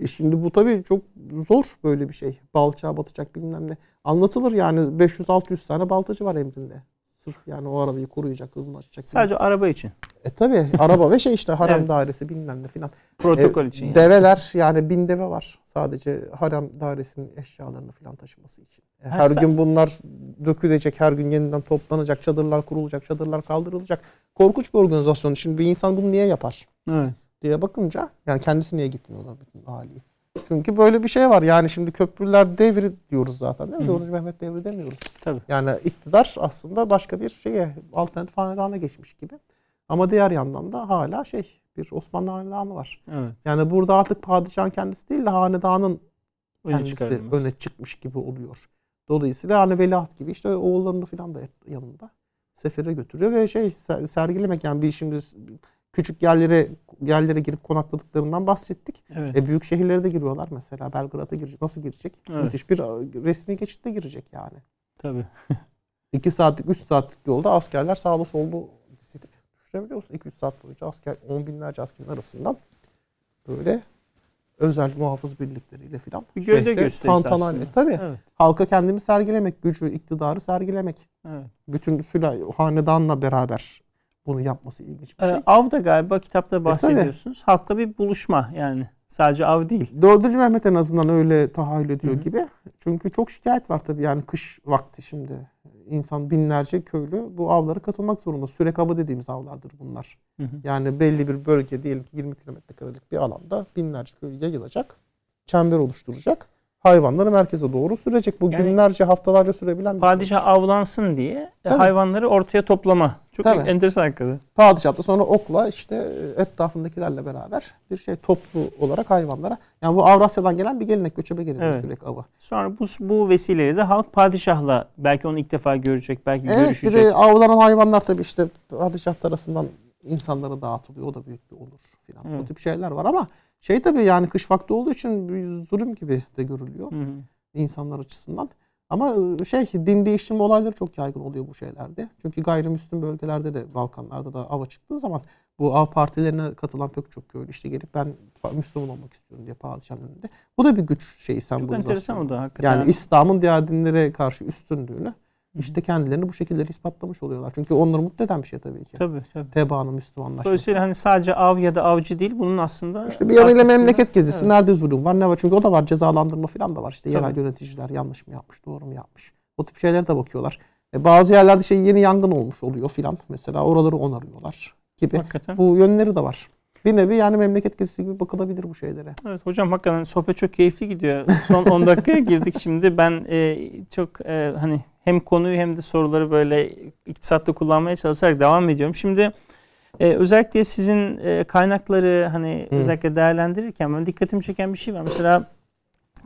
E şimdi bu tabii çok zor böyle bir şey. Balçağa batacak bilmem ne. Anlatılır yani 500-600 tane baltacı var emrinde. Sırf yani o arabayı koruyacak, hızını açacak. Sadece araba için. E tabi araba ve şey işte harem Evet. dairesi bilmem ne filan. Protokol E, için. yani. Develer yani bin deve var. Sadece harem dairesinin eşyalarını filan taşıması için. E, her sen- gün bunlar dökülecek, her gün yeniden toplanacak, çadırlar kurulacak, çadırlar kaldırılacak. Korkunç bir organizasyon. Şimdi bir insan bunu niye yapar Evet. diye bakınca yani kendisi niye gitmiyorlar bütün aileyi. Çünkü böyle bir şey var. Yani şimdi köprüler devri diyoruz zaten değil mi? Hı hı. 4. Mehmet devri demiyoruz. Tabii. Yani iktidar aslında başka bir şeye alternatif hanedana geçmiş gibi. Ama diğer yandan da hala şey bir Osmanlı hanedanı var. Evet. Yani burada artık padişahın kendisi değil de hanedanın Öne kendisi öne çıkmış gibi oluyor. Dolayısıyla hani veliaht gibi işte oğullarını falan da yanında sefere götürüyor ve şey ser- sergilemek yani bir şimdi küçük yerlere yerlere girip konakladıklarından bahsettik. Evet. E büyük şehirlere de giriyorlar mesela. Belgrad'a girecek. Nasıl girecek? Evet. Müthiş bir e, resmi geçitte girecek yani. Tabii. 2 saatlik 3 saatlik yolda askerler sağlı sollu dizilip düşünebiliyor musun? 2-3 saat boyunca asker 10 binlerce askerin arasından böyle özel muhafız birlikleriyle filan. Bir gövde gösterisi aslında. Tabii. Evet. Halka kendini sergilemek, gücü, iktidarı sergilemek. Evet. Bütün süla hanedanla beraber bunu yapması ilginç bir Ee, şey. E, av da galiba kitapta bahsediyorsunuz. Halkla bir buluşma yani. Sadece av değil. Dördüncü Mehmet en azından öyle tahayyül ediyor Hı hı. gibi. Çünkü çok şikayet var tabii yani kış vakti şimdi. İnsan binlerce köylü bu avlara katılmak zorunda. Sürek avı dediğimiz avlardır bunlar. Hı hı. Yani belli bir bölge diyelim ki 20 kilometre karelik bir alanda binlerce köylü yayılacak. Çember oluşturacak. Hayvanları merkeze doğru sürecek. Bu Yani- günlerce haftalarca sürebilen bir Padişah süreç. avlansın diye e, Tabii. hayvanları ortaya toplama. Çok Tabii. enteresan hakikaten. Padişah da sonra okla işte etrafındakilerle beraber bir şey toplu olarak hayvanlara. Yani bu Avrasya'dan gelen bir gelenek göçebe gelenek Evet. sürekli avı. Sonra bu bu vesileyle de halk padişahla belki onu ilk defa görecek, belki Evet görüşecek. de avlanan hayvanlar tabii işte padişah tarafından insanlara dağıtılıyor. O da büyük bir olur filan. Bu tip şeyler var ama şey tabii yani kış vakti olduğu için bir zulüm gibi de görülüyor Hı insanlar açısından. Ama e, şey din değiştirme olayları çok yaygın oluyor bu şeylerde. Çünkü gayrimüslim bölgelerde de Balkanlarda da ava çıktığı zaman bu av partilerine katılan pek çok köylü işte gelip ben Müslüman olmak istiyorum diye padişahın önünde. Bu da bir güç şeyi Çok enteresan o da hakikaten. Yani İslam'ın diğer dinlere karşı üstünlüğünü işte kendilerini bu şekilde ispatlamış oluyorlar. Çünkü onları mutlu eden bir şey tabii ki. Tabii tabii. Tebaanın Müslümanlaşması. Dolayısıyla hani sadece av ya da avcı değil bunun aslında İşte bir yanıyla memleket gezisi. Evet. Nerede zulüm var ne var? Çünkü o da var. Cezalandırma falan da var. İşte yerel Tabii. yöneticiler yanlış mı yapmış, doğru mu yapmış? O tip şeylere de bakıyorlar. E, bazı yerlerde şey yeni yangın olmuş oluyor filan. Mesela oraları onarıyorlar gibi. Hakikaten. Bu yönleri de var. Bir nevi yani memleket gezisi gibi bakılabilir bu şeylere. Evet hocam hakikaten sohbet çok keyifli gidiyor. Son 10 dakikaya girdik şimdi. Ben e, çok e, hani hem konuyu hem de soruları böyle iktisatlı kullanmaya çalışarak devam ediyorum. Şimdi e, özellikle sizin e, kaynakları hani Hı. özellikle değerlendirirken ben dikkatimi çeken bir şey var. Mesela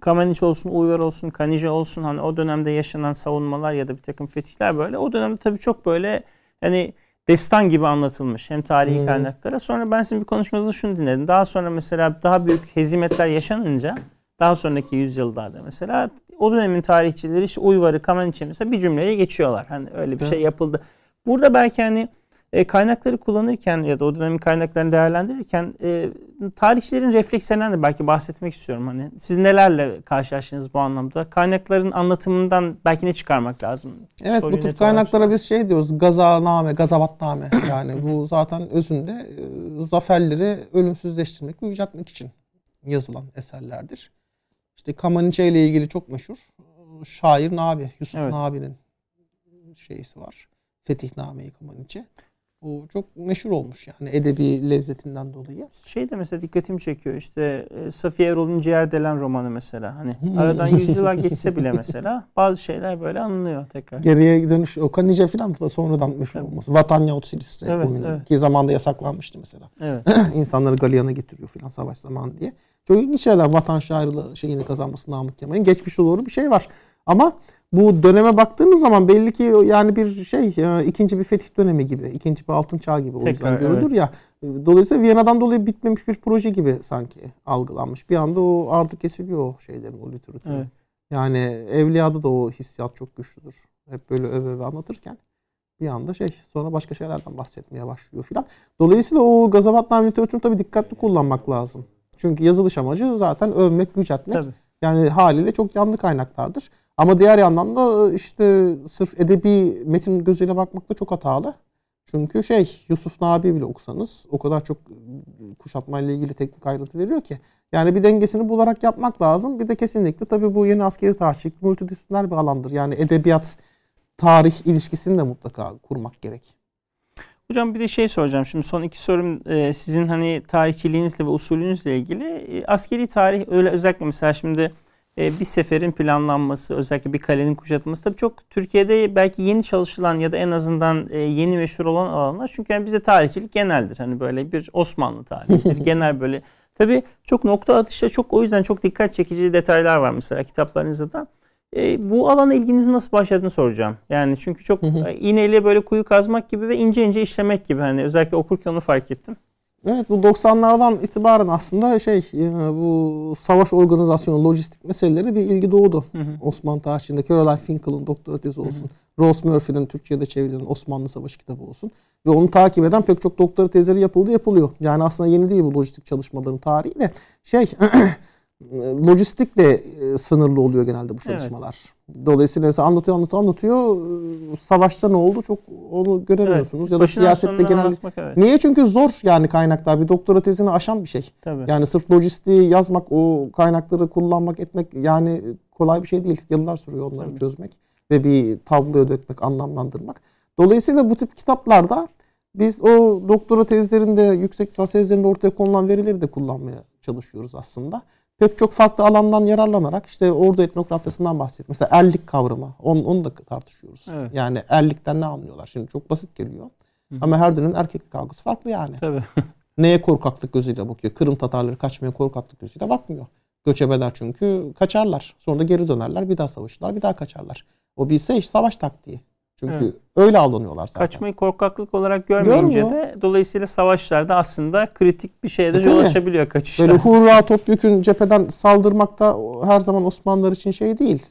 Kameniç olsun, Uyvar olsun, Kanije olsun hani o dönemde yaşanan savunmalar ya da bir takım fetihler böyle. O dönemde tabii çok böyle hani destan gibi anlatılmış hem tarihi Hı. kaynaklara. Sonra ben sizin bir konuşmanızda şunu dinledim. Daha sonra mesela daha büyük hezimetler yaşanınca daha sonraki yüzyıllarda mesela o dönemin tarihçileri işte Uyvar'ı, Kameniç'i mesela bir cümleye geçiyorlar. Hani öyle bir şey yapıldı. Burada belki hani e, kaynakları kullanırken ya da o dönemin kaynaklarını değerlendirirken e, tarihçilerin reflekslerinden de belki bahsetmek istiyorum. Hani siz nelerle karşılaştınız bu anlamda? Kaynakların anlatımından belki ne çıkarmak lazım? Evet Soruyu bu tip net olarak kaynaklara biz şey diyoruz gazaname, gazavatname. Yani bu zaten özünde e, zaferleri ölümsüzleştirmek ve yüceltmek için yazılan eserlerdir. İşte Kamaniçe ile ilgili çok meşhur e, şair Nabi, Yusuf Evet. Nabi'nin şeysi var. Fetihname-i Kamaniçe. Bu çok meşhur olmuş yani edebi lezzetinden dolayı. Şey de mesela dikkatimi çekiyor işte e, Safiye Erol'un Ciğer Delen romanı mesela. Hani Hmm. aradan yüzyıllar geçse bile mesela bazı şeyler böyle anılıyor tekrar. Geriye dönüş o Kanice filan da sonradan meşhur Evet. olması. Vatan yahut Silistre Evet, oyunu evet. ki zamanda yasaklanmıştı mesela. Evet. insanları galeyana getiriyor filan savaş zamanı diye. Çok ilginç şeyler vatan şairliği şeyini kazanması Namık Kemal'in. Geçmişe doğru bir şey var. Ama bu döneme baktığınız zaman belli ki yani bir şey e, ikinci bir fetih dönemi gibi, ikinci bir altın çağ gibi o Tekrar, yüzden görülür ya. E, Dolayısıyla Viyana'dan dolayı bitmemiş bir proje gibi sanki algılanmış. Bir anda o artık kesiliyor o şeylerin, o literatürün. Evet. Yani Evliya'da da o hissiyat çok güçlüdür. Hep böyle öve öve anlatırken bir anda şey sonra başka şeylerden bahsetmeye başlıyor filan. Dolayısıyla o Gazavatname literatürünü tabii dikkatli kullanmak lazım. Çünkü yazılış amacı zaten övmek, yüceltmek. Tabii. Yani haliyle çok yanlı kaynaklardır. Ama diğer yandan da işte sırf edebi metin gözüyle bakmak da çok hatalı. Çünkü şey Yusuf Nabi bile okusanız o kadar çok kuşatmayla ilgili teknik ayrıntı veriyor ki. Yani bir dengesini bularak yapmak lazım. Bir de kesinlikle tabii bu yeni askeri tarihçilik multidisipliner bir alandır. Yani edebiyat tarih ilişkisini de mutlaka kurmak gerek. Hocam bir de şey soracağım. Şimdi son iki sorum e, sizin hani tarihçiliğinizle ve usulünüzle ilgili. E, askeri tarih öyle özellikle mesela şimdi e, bir seferin planlanması, özellikle bir kalenin kuşatılması tabii çok Türkiye'de belki yeni çalışılan ya da en azından e, yeni meşhur olan alanlar. Çünkü yani bize tarihçilik geneldir. Hani böyle bir Osmanlı tarihidir. genel böyle. Tabii çok nokta atışta çok o yüzden çok dikkat çekici detaylar var mesela kitaplarınızda da. E, bu alana ilginizi nasıl başladığını soracağım. Yani çünkü çok Hı hı. e, iğneyle böyle kuyu kazmak gibi ve ince ince işlemek gibi hani özellikle okurken onu fark ettim. Evet bu 90'lardan itibaren aslında şey e, bu savaş organizasyonu, lojistik meseleleri bir ilgi doğdu. Hı hı. Osmanlı tarihçiliğinde Caroline Finkel'ın doktora tezi olsun. Rose Murphy'nin Türkçe'de çevrilen Osmanlı Savaşı kitabı olsun. Ve onu takip eden pek çok doktora tezleri yapıldı yapılıyor. Yani aslında yeni değil bu lojistik çalışmaların tarihi de. Şey lojistikle e, sınırlı oluyor genelde bu çalışmalar. Dolayısıyla mesela anlatıyor anlatıyor anlatıyor. Savaşta ne oldu çok onu göremiyorsunuz. Ya da Başından siyasette genel anlatmak, evet. Niye? Çünkü zor yani kaynaklar. Bir doktora tezini aşan bir şey. Tabii. Yani sırf lojistiği yazmak, o kaynakları kullanmak, etmek yani kolay bir şey değil. Yıllar sürüyor onları Tabii. çözmek ve bir tabloya dökmek, anlamlandırmak. Dolayısıyla bu tip kitaplarda biz o doktora tezlerinde, yüksek lisans tezlerinde ortaya konulan verileri de kullanmaya çalışıyoruz aslında. Pek çok farklı alandan yararlanarak işte ordu etnografyasından bahsediyor. Mesela erlik kavramı. Onu, onu da tartışıyoruz. Evet. Yani erlikten ne anlıyorlar? Şimdi çok basit geliyor. Hı. Ama her dönemin erkeklik algısı farklı yani. Tabii. Neye korkaklık gözüyle bakıyor? Kırım Tatarları kaçmaya korkaklık gözüyle bakmıyor. Göçebeler çünkü kaçarlar. Sonra da geri dönerler. Bir daha savaşırlar. Bir daha kaçarlar. O bilse iş savaş taktiği. Çünkü evet. öyle aldanıyorlar zaten. Kaçmayı korkaklık olarak görmeyince Görmüyor. de dolayısıyla savaşlarda aslında kritik bir şeye de yol açabiliyor kaçışlar. Böyle hurra topyekun cepheden saldırmak da her zaman Osmanlılar için şey değil.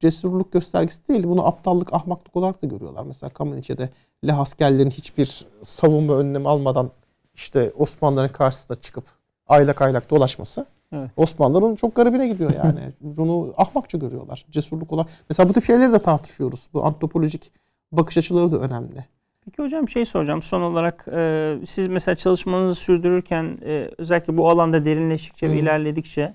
Cesurluk göstergesi değil. Bunu aptallık, ahmaklık olarak da görüyorlar. Mesela Kameniçe'de Leh askerlerin hiçbir savunma önlemi almadan işte Osmanlıların karşısında çıkıp aylak aylak dolaşması Evet. Osmanlıların çok garibine gidiyor yani. Bunu ahmakça görüyorlar. Cesurluk olarak. Mesela bu tip şeyleri de tartışıyoruz. Bu antropolojik bakış açıları da önemli. Peki hocam şey soracağım son olarak e, siz mesela çalışmanızı sürdürürken e, özellikle bu alanda derinleştikçe ve ilerledikçe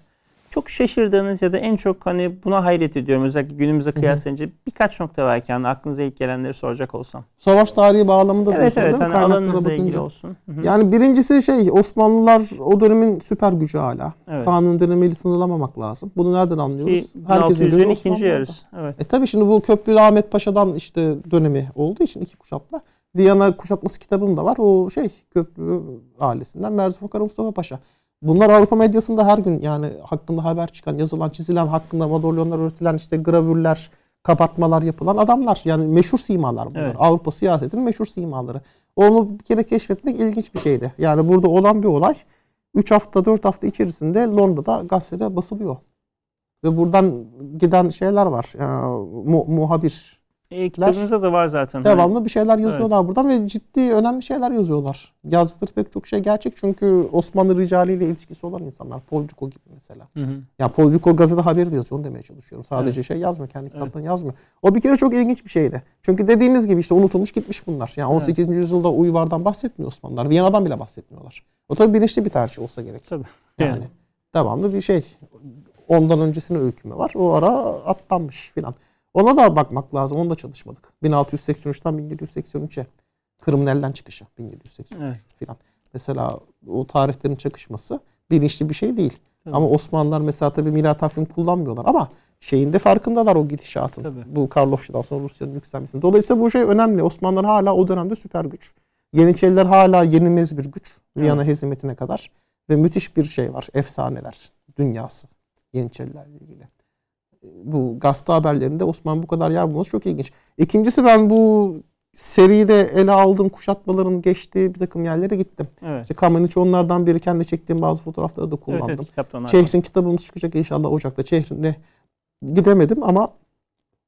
çok şaşırdığınız ya da en çok hani buna hayret ediyorum özellikle günümüze kıyaslayınca birkaç nokta belki yani aklınıza ilk gelenleri soracak olsam. Savaş tarihi bağlamında evet, da evet, hani alanınızla ilgili olsun. Hı-hı. Yani birincisi şey Osmanlılar o dönemin süper gücü hala. Evet. Kanun dönemiyle sınırlamamak lazım. Bunu nereden anlıyoruz? Ki, Herkesin gözü ikinci yarısı. Evet. E tabi şimdi bu Köprülü Ahmet Paşa'dan işte dönemi olduğu için iki kuşatma. Viyana kuşatması kitabım da var. O şey Köprülü ailesinden Merzi Fakar Mustafa Paşa. Bunlar Avrupa medyasında her gün yani hakkında haber çıkan, yazılan, çizilen, hakkında madalyonlar üretilen işte gravürler, kapatmalar yapılan adamlar. Yani meşhur simalar bunlar. Evet. Avrupa siyasetinin meşhur simaları. Onu bir kere keşfetmek ilginç bir şeydi. Yani burada olan bir olay 3 hafta 4 hafta içerisinde Londra'da gazetede basılıyor. Ve buradan giden şeyler var. Yani, mu, muhabir e, kitabınızda da var zaten. Devamlı hani. bir şeyler yazıyorlar evet. buradan ve ciddi önemli şeyler yazıyorlar. Yazdıkları pek çok şey gerçek çünkü Osmanlı ricaliyle ilişkisi olan insanlar. Polcuko gibi mesela. Hı hı. Ya Polcuko gazete haberi de yazıyor onu demeye çalışıyorum. Sadece evet. şey yazmıyor kendi kitaplarını evet. yazmıyor. O bir kere çok ilginç bir şeydi. Çünkü dediğiniz gibi işte unutulmuş gitmiş bunlar. Yani 18. Evet. yüzyılda Uyvar'dan bahsetmiyor Osmanlılar. Viyana'dan bile bahsetmiyorlar. O tabii bilinçli bir tercih olsa gerek. Tabii. Yani, yani. devamlı bir şey. Ondan öncesine öyküme var. O ara atlanmış filan. Ona da bakmak lazım. Onu da çalışmadık. 1683'ten 1783'e. Kırım'ın elden çıkışı 1783 evet. filan. Mesela o tarihlerin çakışması bilinçli bir şey değil. Tabii. Ama Osmanlılar mesela tabii milat takvim kullanmıyorlar ama şeyin de farkındalar o gidişatın. Tabii. Bu Karlofça'dan sonra Rusya'nın yükselmesinin. Dolayısıyla bu şey önemli. Osmanlılar hala o dönemde süper güç. Yeniçeriler hala yenilmez bir güç. Viyana evet. hezimetine kadar. Ve müthiş bir şey var. Efsaneler dünyası. Yeniçerilerle ilgili bu gazete haberlerinde Osman bu kadar yer bulması çok ilginç. İkincisi ben bu seride ele aldığım kuşatmaların geçtiği bir takım yerlere gittim. Evet. İşte Kameniç onlardan biri. Kendi çektiğim bazı fotoğrafları da kullandım. Evet, evet, Çehrin kitabımız çıkacak inşallah Ocak'ta. Çehrin'e gidemedim ama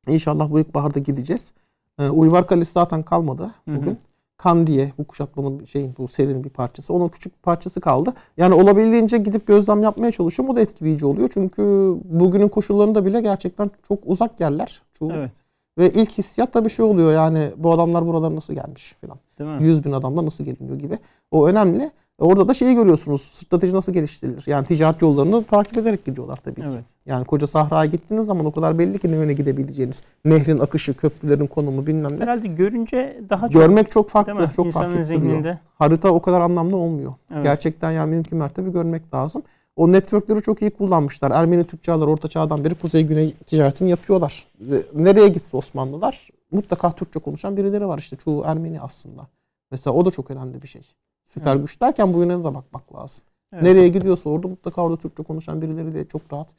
inşallah bu ilkbaharda gideceğiz. Ee, Uyvar Kalesi zaten kalmadı bugün. Hı hı. Kan diye bu kuşatmanın şeyin bu serinin bir parçası. Onun küçük bir parçası kaldı. Yani olabildiğince gidip gözlem yapmaya çalışıyorum. O da etkileyici oluyor. Çünkü bugünün koşullarında bile gerçekten çok uzak yerler. Çoğu. Evet. Ve ilk hissiyat da bir şey oluyor yani bu adamlar buralara nasıl gelmiş falan. 100 bin adamla nasıl geliniyor gibi. O önemli. Orada da şeyi görüyorsunuz. Strateji nasıl geliştirilir? Yani ticaret yollarını takip ederek gidiyorlar tabii ki. Evet. Yani koca sahraya gittiğiniz zaman o kadar belli ki ne yöne gidebileceğiniz. Nehrin akışı, köprülerin konumu bilmem ne. Herhalde görünce daha çok görmek çok farklı, çok İnsanın farklı zihninde. Harita o kadar anlamlı olmuyor. Evet. Gerçekten yani mümkün mertebe görmek lazım. O networkleri çok iyi kullanmışlar. Ermeni tüccarlar orta çağdan beri kuzey güney ticaretini yapıyorlar. Nereye gitse Osmanlılar mutlaka Türkçe konuşan birileri var işte. Çoğu Ermeni aslında. Mesela o da çok önemli bir şey. Süper evet. güç derken bu yöne de bakmak lazım. Evet. Nereye gidiyorsa orada mutlaka orada Türkçe konuşan birileri de çok rahat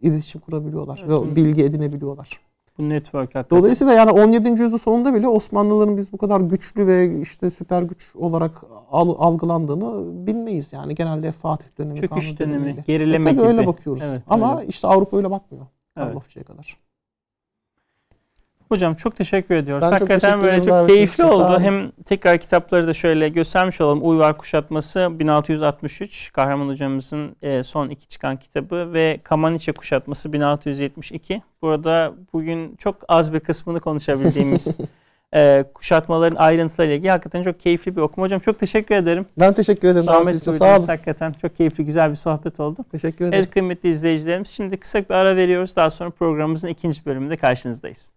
iletişim kurabiliyorlar evet. ve bilgi edinebiliyorlar. Bu network hakikaten. Dolayısıyla yani 17. yüzyıl sonunda bile Osmanlıların biz bu kadar güçlü ve işte süper güç olarak algılandığını bilmeyiz. Yani genelde Fatih dönemi, Çöküş dönemi, dönemi gerileme e, gibi. öyle bakıyoruz. Evet, Ama öyle. işte Avrupa öyle bakmıyor. Evet. Karlofça'ya kadar. Hocam çok teşekkür ediyoruz. Ben Hakikaten çok böyle çok keyifli oldu. Hem tekrar kitapları da şöyle göstermiş olalım. Uyvar Kuşatması 1663 Kahraman hocamızın e, son iki çıkan kitabı ve Kamaniçe Kuşatması 1672. Burada bugün çok az bir kısmını konuşabildiğimiz e, kuşatmaların ayrıntılarıyla ilgili hakikaten çok keyifli bir okuma. Hocam çok teşekkür ederim. Ben teşekkür ederim. Zahmet Sağ olun. Hakikaten çok keyifli, güzel bir sohbet oldu. Teşekkür ederim. Evet kıymetli izleyicilerimiz şimdi kısa bir ara veriyoruz. Daha sonra programımızın ikinci bölümünde karşınızdayız.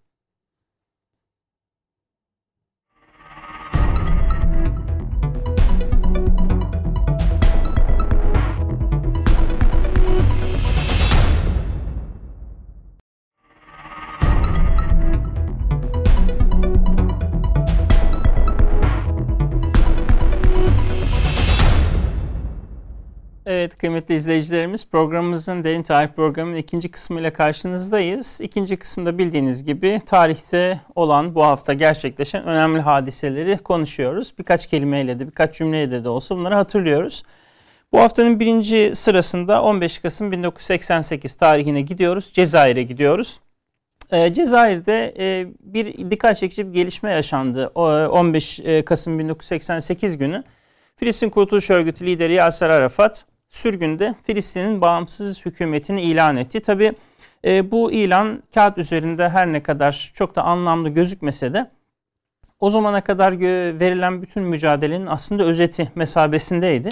Kıymetli izleyicilerimiz. Programımızın Derin Tarih programının ikinci kısmıyla karşınızdayız. İkinci kısımda bildiğiniz gibi tarihte olan bu hafta gerçekleşen önemli hadiseleri konuşuyoruz. Birkaç kelimeyle de birkaç cümleyle de olsa bunları hatırlıyoruz. Bu haftanın birinci sırasında 15 Kasım 1988 tarihine gidiyoruz. Cezayir'e gidiyoruz. Ee, Cezayir'de e, bir dikkat çekici bir gelişme yaşandı. 15 e, Kasım 1988 günü Filistin Kurtuluş Örgütü lideri Yasser Arafat sürgünde Filistin'in bağımsız hükümetini ilan etti. Tabi e, bu ilan kağıt üzerinde her ne kadar çok da anlamlı gözükmese de o zamana kadar verilen bütün mücadelenin aslında özeti mesabesindeydi.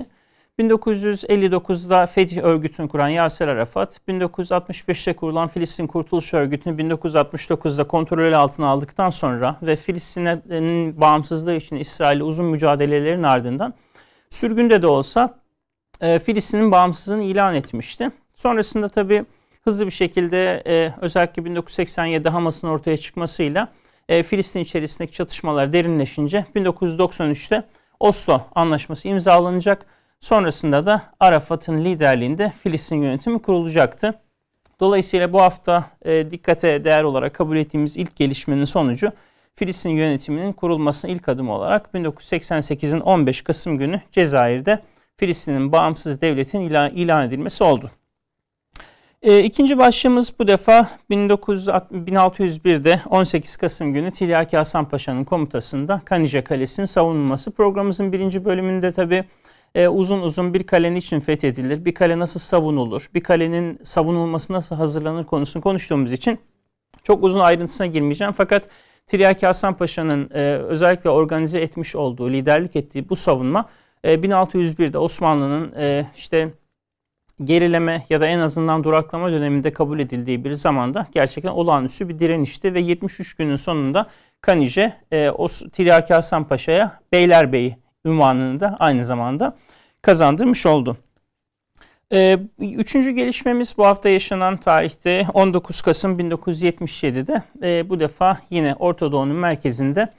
1959'da Fetih Örgütü'nü kuran Yasser Arafat, 1965'te kurulan Filistin Kurtuluş Örgütü'nü 1969'da kontrol altına aldıktan sonra ve Filistin'in bağımsızlığı için İsrail'le uzun mücadelelerin ardından sürgünde de olsa e, Filistin'in bağımsızlığını ilan etmişti. Sonrasında tabii hızlı bir şekilde e, özellikle 1987 Hamas'ın ortaya çıkmasıyla e, Filistin içerisindeki çatışmalar derinleşince 1993'te Oslo Anlaşması imzalanacak. Sonrasında da Arafat'ın liderliğinde Filistin yönetimi kurulacaktı. Dolayısıyla bu hafta e, dikkate değer olarak kabul ettiğimiz ilk gelişmenin sonucu Filistin yönetiminin kurulmasının ilk adımı olarak 1988'in 15 Kasım günü Cezayir'de Filistin'in bağımsız devletin ilan, ilan edilmesi oldu. E, ikinci başlığımız bu defa 1601'de 18 Kasım günü Tilyaki Hasan Paşa'nın komutasında Kanije Kalesi'nin savunulması. Programımızın birinci bölümünde tabi e, uzun uzun bir kale için fethedilir, bir kale nasıl savunulur, bir kalenin savunulması nasıl hazırlanır konusunu konuştuğumuz için çok uzun ayrıntısına girmeyeceğim. Fakat Tiryaki Hasan Paşa'nın e, özellikle organize etmiş olduğu, liderlik ettiği bu savunma e, 1601'de Osmanlı'nın e, işte gerileme ya da en azından duraklama döneminde kabul edildiği bir zamanda gerçekten olağanüstü bir direnişti ve 73 günün sonunda Kanije e, Tiryaki Hasan Paşa'ya Beylerbeyi ünvanını da aynı zamanda kazandırmış oldu. Ee, üçüncü gelişmemiz bu hafta yaşanan tarihte 19 Kasım 1977'de e, bu defa yine Orta Doğu'nun merkezinde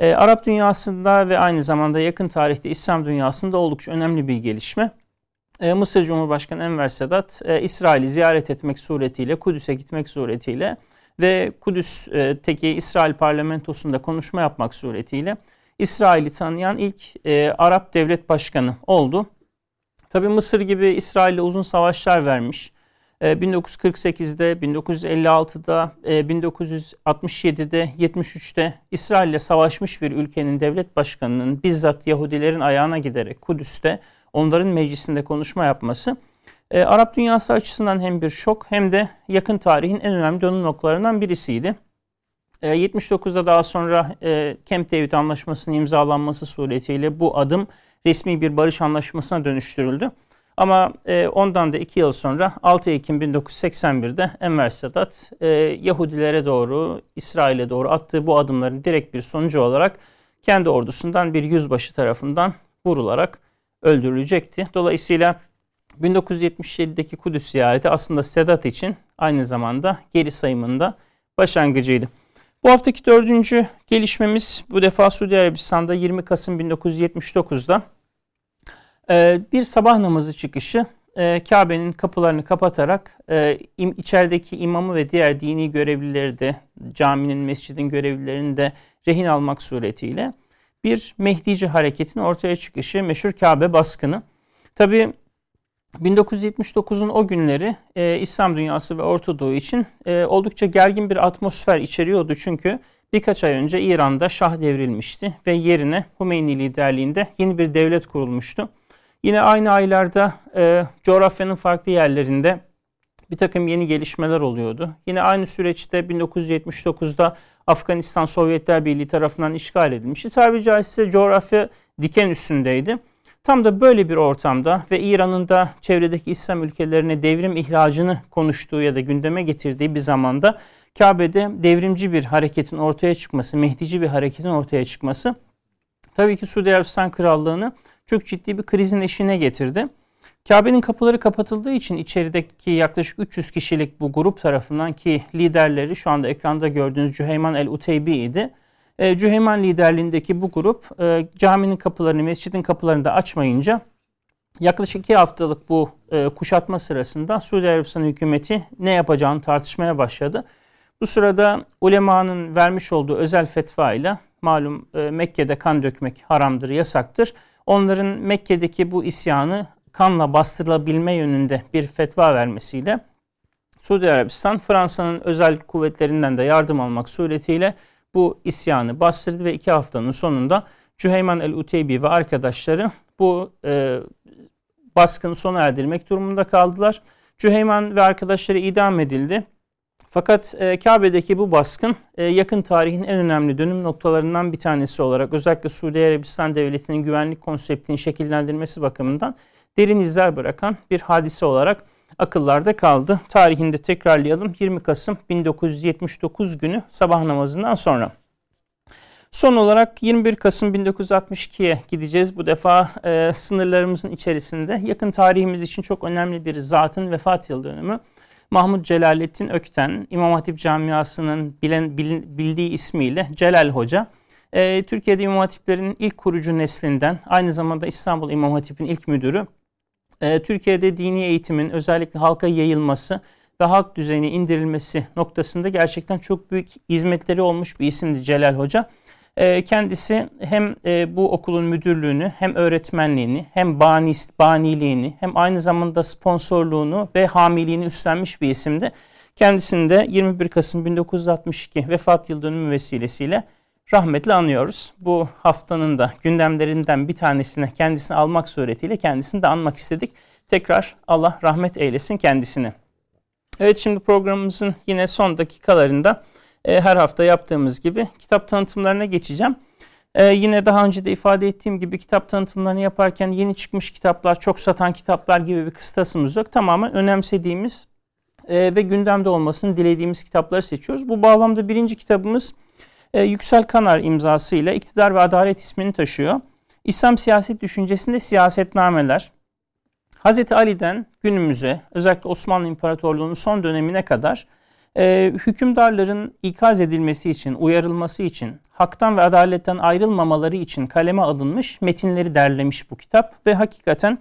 e, Arap dünyasında ve aynı zamanda yakın tarihte İslam dünyasında oldukça önemli bir gelişme. E, Mısır Cumhurbaşkanı Enver Sedat e, İsrail'i ziyaret etmek suretiyle Kudüs'e gitmek suretiyle ve Kudüs'teki İsrail parlamentosunda konuşma yapmak suretiyle İsrail'i tanıyan ilk e, Arap devlet başkanı oldu. Tabi Mısır gibi İsrail'le uzun savaşlar vermiş. 1948'de, 1956'da, 1967'de, 73'te İsrail'le savaşmış bir ülkenin devlet başkanının bizzat Yahudilerin ayağına giderek Kudüs'te onların meclisinde konuşma yapması e, Arap dünyası açısından hem bir şok hem de yakın tarihin en önemli dönüm noktalarından birisiydi. 79'da daha sonra e, Camp David Anlaşması'nın imzalanması suretiyle bu adım resmi bir barış anlaşmasına dönüştürüldü. Ama e, ondan da iki yıl sonra 6 Ekim 1981'de Enver Sedat e, Yahudilere doğru, İsrail'e doğru attığı bu adımların direkt bir sonucu olarak kendi ordusundan bir yüzbaşı tarafından vurularak öldürülecekti. Dolayısıyla 1977'deki Kudüs ziyareti aslında Sedat için aynı zamanda geri sayımında başlangıcıydı. Bu haftaki dördüncü gelişmemiz bu defa Suudi Arabistan'da 20 Kasım 1979'da ee, bir sabah namazı çıkışı e, Kabe'nin kapılarını kapatarak e, içerideki imamı ve diğer dini görevlileri de caminin, mescidin görevlilerini de rehin almak suretiyle bir Mehdici hareketin ortaya çıkışı meşhur Kabe baskını. Tabi 1979'un o günleri e, İslam dünyası ve Orta Doğu için e, oldukça gergin bir atmosfer içeriyordu. Çünkü birkaç ay önce İran'da şah devrilmişti ve yerine Hümeyni liderliğinde yeni bir devlet kurulmuştu. Yine aynı aylarda e, coğrafyanın farklı yerlerinde bir takım yeni gelişmeler oluyordu. Yine aynı süreçte 1979'da Afganistan Sovyetler Birliği tarafından işgal edilmişti. Tabiri caizse coğrafya diken üstündeydi. Tam da böyle bir ortamda ve İran'ın da çevredeki İslam ülkelerine devrim ihracını konuştuğu ya da gündeme getirdiği bir zamanda Kabe'de devrimci bir hareketin ortaya çıkması, Mehdici bir hareketin ortaya çıkması tabii ki Suudi Arabistan Krallığı'nı çok ciddi bir krizin eşine getirdi. Kabe'nin kapıları kapatıldığı için içerideki yaklaşık 300 kişilik bu grup tarafından ki liderleri şu anda ekranda gördüğünüz Cüheyman el-Uteybi idi. E, Cüheyman liderliğindeki bu grup e, caminin kapılarını, mescidin kapılarını da açmayınca yaklaşık iki haftalık bu e, kuşatma sırasında Suudi Arabistan hükümeti ne yapacağını tartışmaya başladı. Bu sırada ulemanın vermiş olduğu özel fetva ile malum e, Mekke'de kan dökmek haramdır, yasaktır. Onların Mekke'deki bu isyanı kanla bastırılabilme yönünde bir fetva vermesiyle Suudi Arabistan Fransa'nın özel kuvvetlerinden de yardım almak suretiyle bu isyanı bastırdı ve iki haftanın sonunda Cüheyman el-Uteybi ve arkadaşları bu e, baskını sona erdirmek durumunda kaldılar. Cüheyman ve arkadaşları idam edildi. Fakat e, Kabe'deki bu baskın e, yakın tarihin en önemli dönüm noktalarından bir tanesi olarak özellikle Suudi Arabistan Devleti'nin güvenlik konseptini şekillendirmesi bakımından derin izler bırakan bir hadise olarak akıllarda kaldı. Tarihinde tekrarlayalım 20 Kasım 1979 günü sabah namazından sonra. Son olarak 21 Kasım 1962'ye gideceğiz. Bu defa e, sınırlarımızın içerisinde yakın tarihimiz için çok önemli bir zatın vefat yıl dönümü. Mahmut Celalettin Ökten, İmam Hatip Camiası'nın bilen, bilin, bildiği ismiyle Celal Hoca. E, Türkiye'de İmam Hatiplerin ilk kurucu neslinden, aynı zamanda İstanbul İmam Hatip'in ilk müdürü. E, Türkiye'de dini eğitimin özellikle halka yayılması ve halk düzeyine indirilmesi noktasında gerçekten çok büyük hizmetleri olmuş bir isimdi Celal Hoca. Ee, kendisi hem e, bu okulun müdürlüğünü hem öğretmenliğini hem banis, baniliğini hem aynı zamanda sponsorluğunu ve hamiliğini üstlenmiş bir isimdi. Kendisini de 21 Kasım 1962 vefat yıl dönümü vesilesiyle rahmetle anıyoruz. Bu haftanın da gündemlerinden bir tanesine kendisini almak suretiyle kendisini de anmak istedik. Tekrar Allah rahmet eylesin kendisini. Evet şimdi programımızın yine son dakikalarında e, her hafta yaptığımız gibi kitap tanıtımlarına geçeceğim. E, yine daha önce de ifade ettiğim gibi kitap tanıtımlarını yaparken yeni çıkmış kitaplar, çok satan kitaplar gibi bir kıstasımız yok. Tamamen önemsediğimiz e, ve gündemde olmasını dilediğimiz kitapları seçiyoruz. Bu bağlamda birinci kitabımız e, Yüksel Kanar imzasıyla İktidar ve Adalet ismini taşıyor. İslam siyaset düşüncesinde siyasetnameler, Hz. Ali'den günümüze özellikle Osmanlı İmparatorluğu'nun son dönemine kadar e, hükümdarların ikaz edilmesi için, uyarılması için, haktan ve adaletten ayrılmamaları için kaleme alınmış metinleri derlemiş bu kitap ve hakikaten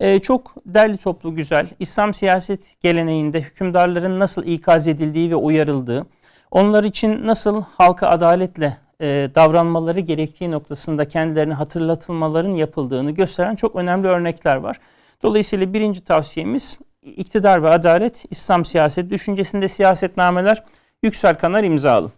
e, çok derli toplu güzel, İslam siyaset geleneğinde hükümdarların nasıl ikaz edildiği ve uyarıldığı, onlar için nasıl halka adaletle e, davranmaları gerektiği noktasında kendilerini hatırlatılmaların yapıldığını gösteren çok önemli örnekler var. Dolayısıyla birinci tavsiyemiz İktidar ve Adalet, İslam Siyaset Düşüncesinde Siyasetnameler Yüksel Kanar imzalı.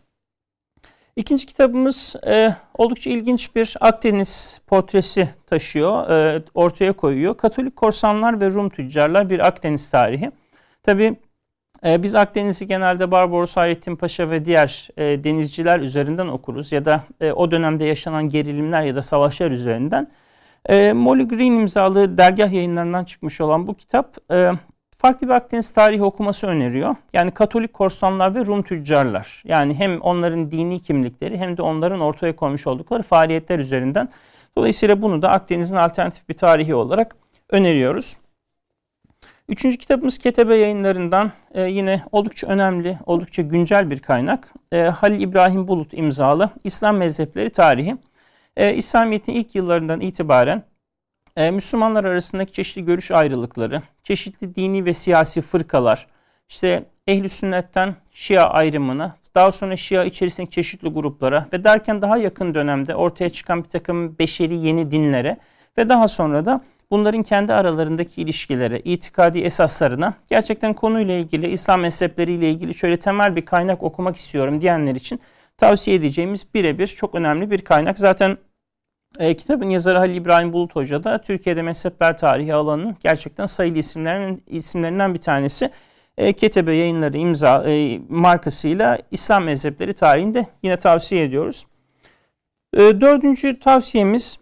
İkinci kitabımız e, oldukça ilginç bir Akdeniz portresi taşıyor, e, ortaya koyuyor. Katolik korsanlar ve Rum tüccarlar bir Akdeniz tarihi. Tabi e, biz Akdeniz'i genelde Barbaros Hayrettin Paşa ve diğer e, denizciler üzerinden okuruz ya da e, o dönemde yaşanan gerilimler ya da savaşlar üzerinden. E, Molly Green imzalı dergah yayınlarından çıkmış olan bu kitap e, farklı bir Akdeniz tarihi okuması öneriyor. Yani Katolik korsanlar ve Rum tüccarlar. Yani hem onların dini kimlikleri hem de onların ortaya koymuş oldukları faaliyetler üzerinden. Dolayısıyla bunu da Akdeniz'in alternatif bir tarihi olarak öneriyoruz. Üçüncü kitabımız Ketebe yayınlarından e, yine oldukça önemli, oldukça güncel bir kaynak. E, Halil İbrahim Bulut imzalı İslam Mezhepleri Tarihi. E, İslamiyet'in ilk yıllarından itibaren e, Müslümanlar arasındaki çeşitli görüş ayrılıkları, çeşitli dini ve siyasi fırkalar, işte ehli sünnetten Şia ayrımına, daha sonra Şia içerisindeki çeşitli gruplara ve derken daha yakın dönemde ortaya çıkan bir takım beşeri yeni dinlere ve daha sonra da bunların kendi aralarındaki ilişkilere, itikadi esaslarına gerçekten konuyla ilgili, İslam mezhepleriyle ilgili şöyle temel bir kaynak okumak istiyorum diyenler için tavsiye edeceğimiz birebir çok önemli bir kaynak. Zaten e, kitabın yazarı Halil İbrahim Bulut Hoca da Türkiye'de mezhepler tarihi alanının gerçekten sayılı isimlerin, isimlerinden bir tanesi. E, Ketebe yayınları imza e, markasıyla İslam mezhepleri tarihinde yine tavsiye ediyoruz. E, dördüncü tavsiyemiz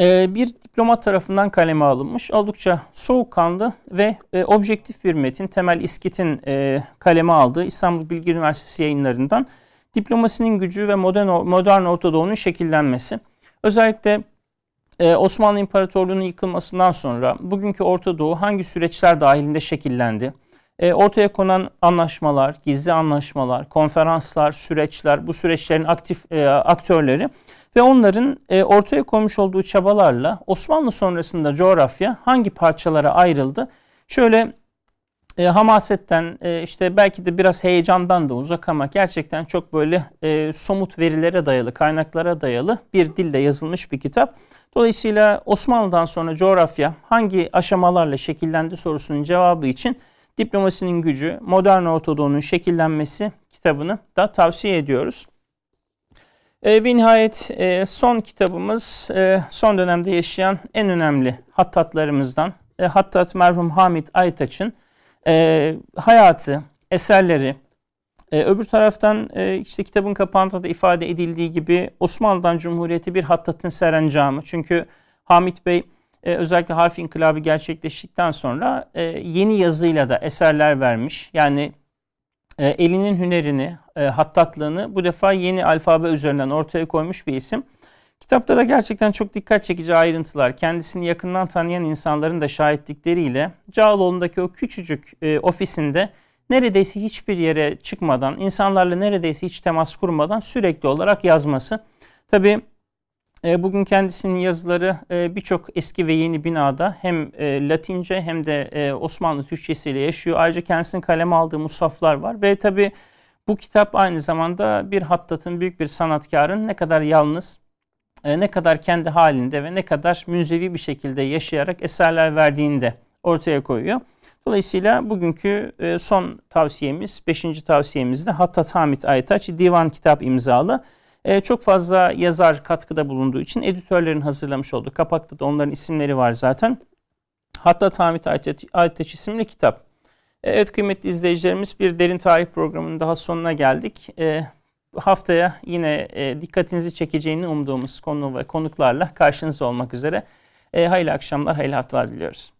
e, bir diplomat tarafından kaleme alınmış. Oldukça soğukkanlı ve e, objektif bir metin. Temel İskit'in e, kaleme aldığı İstanbul Bilgi Üniversitesi yayınlarından diplomasinin gücü ve modern, modern Orta Doğu'nun şekillenmesi. Özellikle e, Osmanlı İmparatorluğu'nun yıkılmasından sonra bugünkü Orta Doğu hangi süreçler dahilinde şekillendi? E, ortaya konan anlaşmalar, gizli anlaşmalar, konferanslar, süreçler, bu süreçlerin aktif e, aktörleri ve onların e, ortaya koymuş olduğu çabalarla Osmanlı sonrasında coğrafya hangi parçalara ayrıldı? Şöyle e, hamasetten e, işte belki de biraz heyecandan da uzak ama gerçekten çok böyle e, somut verilere dayalı, kaynaklara dayalı bir dille yazılmış bir kitap. Dolayısıyla Osmanlı'dan sonra coğrafya hangi aşamalarla şekillendi sorusunun cevabı için Diplomasinin Gücü, Modern Ortadoğu'nun şekillenmesi kitabını da tavsiye ediyoruz. E, ve nihayet e, son kitabımız e, son dönemde yaşayan en önemli hattatlarımızdan e, Hattat merhum Hamit Aytaç'ın e, hayatı, eserleri, e, öbür taraftan e, işte kitabın kapağında da ifade edildiği gibi Osmanlı'dan Cumhuriyeti bir hattatın serencamı. Çünkü Hamit Bey e, özellikle harf inkılabı gerçekleştikten sonra e, yeni yazıyla da eserler vermiş. Yani e, elinin hünerini, e, hattatlığını bu defa yeni alfabe üzerinden ortaya koymuş bir isim. Kitapta da gerçekten çok dikkat çekici ayrıntılar, kendisini yakından tanıyan insanların da şahitlikleriyle Cağaloğlu'ndaki o küçücük e, ofisinde neredeyse hiçbir yere çıkmadan, insanlarla neredeyse hiç temas kurmadan sürekli olarak yazması. Tabii e, bugün kendisinin yazıları e, birçok eski ve yeni binada hem e, Latince hem de Osmanlı Türkçesiyle yaşıyor. Ayrıca kendisinin kaleme aldığı musaflar var ve tabi bu kitap aynı zamanda bir hattatın, büyük bir sanatkarın ne kadar yalnız, ne kadar kendi halinde ve ne kadar münzevi bir şekilde yaşayarak eserler verdiğini de ortaya koyuyor. Dolayısıyla bugünkü son tavsiyemiz, beşinci tavsiyemiz de Hattat Hamit Aytaç divan kitap imzalı. E, çok fazla yazar katkıda bulunduğu için editörlerin hazırlamış olduğu kapakta da onların isimleri var zaten. Hatta Tamit Aytaç isimli kitap. E, evet kıymetli izleyicilerimiz bir derin tarih programının daha sonuna geldik. E, haftaya yine e, dikkatinizi çekeceğini umduğumuz konu ve konuklarla karşınızda olmak üzere. E, hayırlı akşamlar, hayırlı haftalar diliyoruz.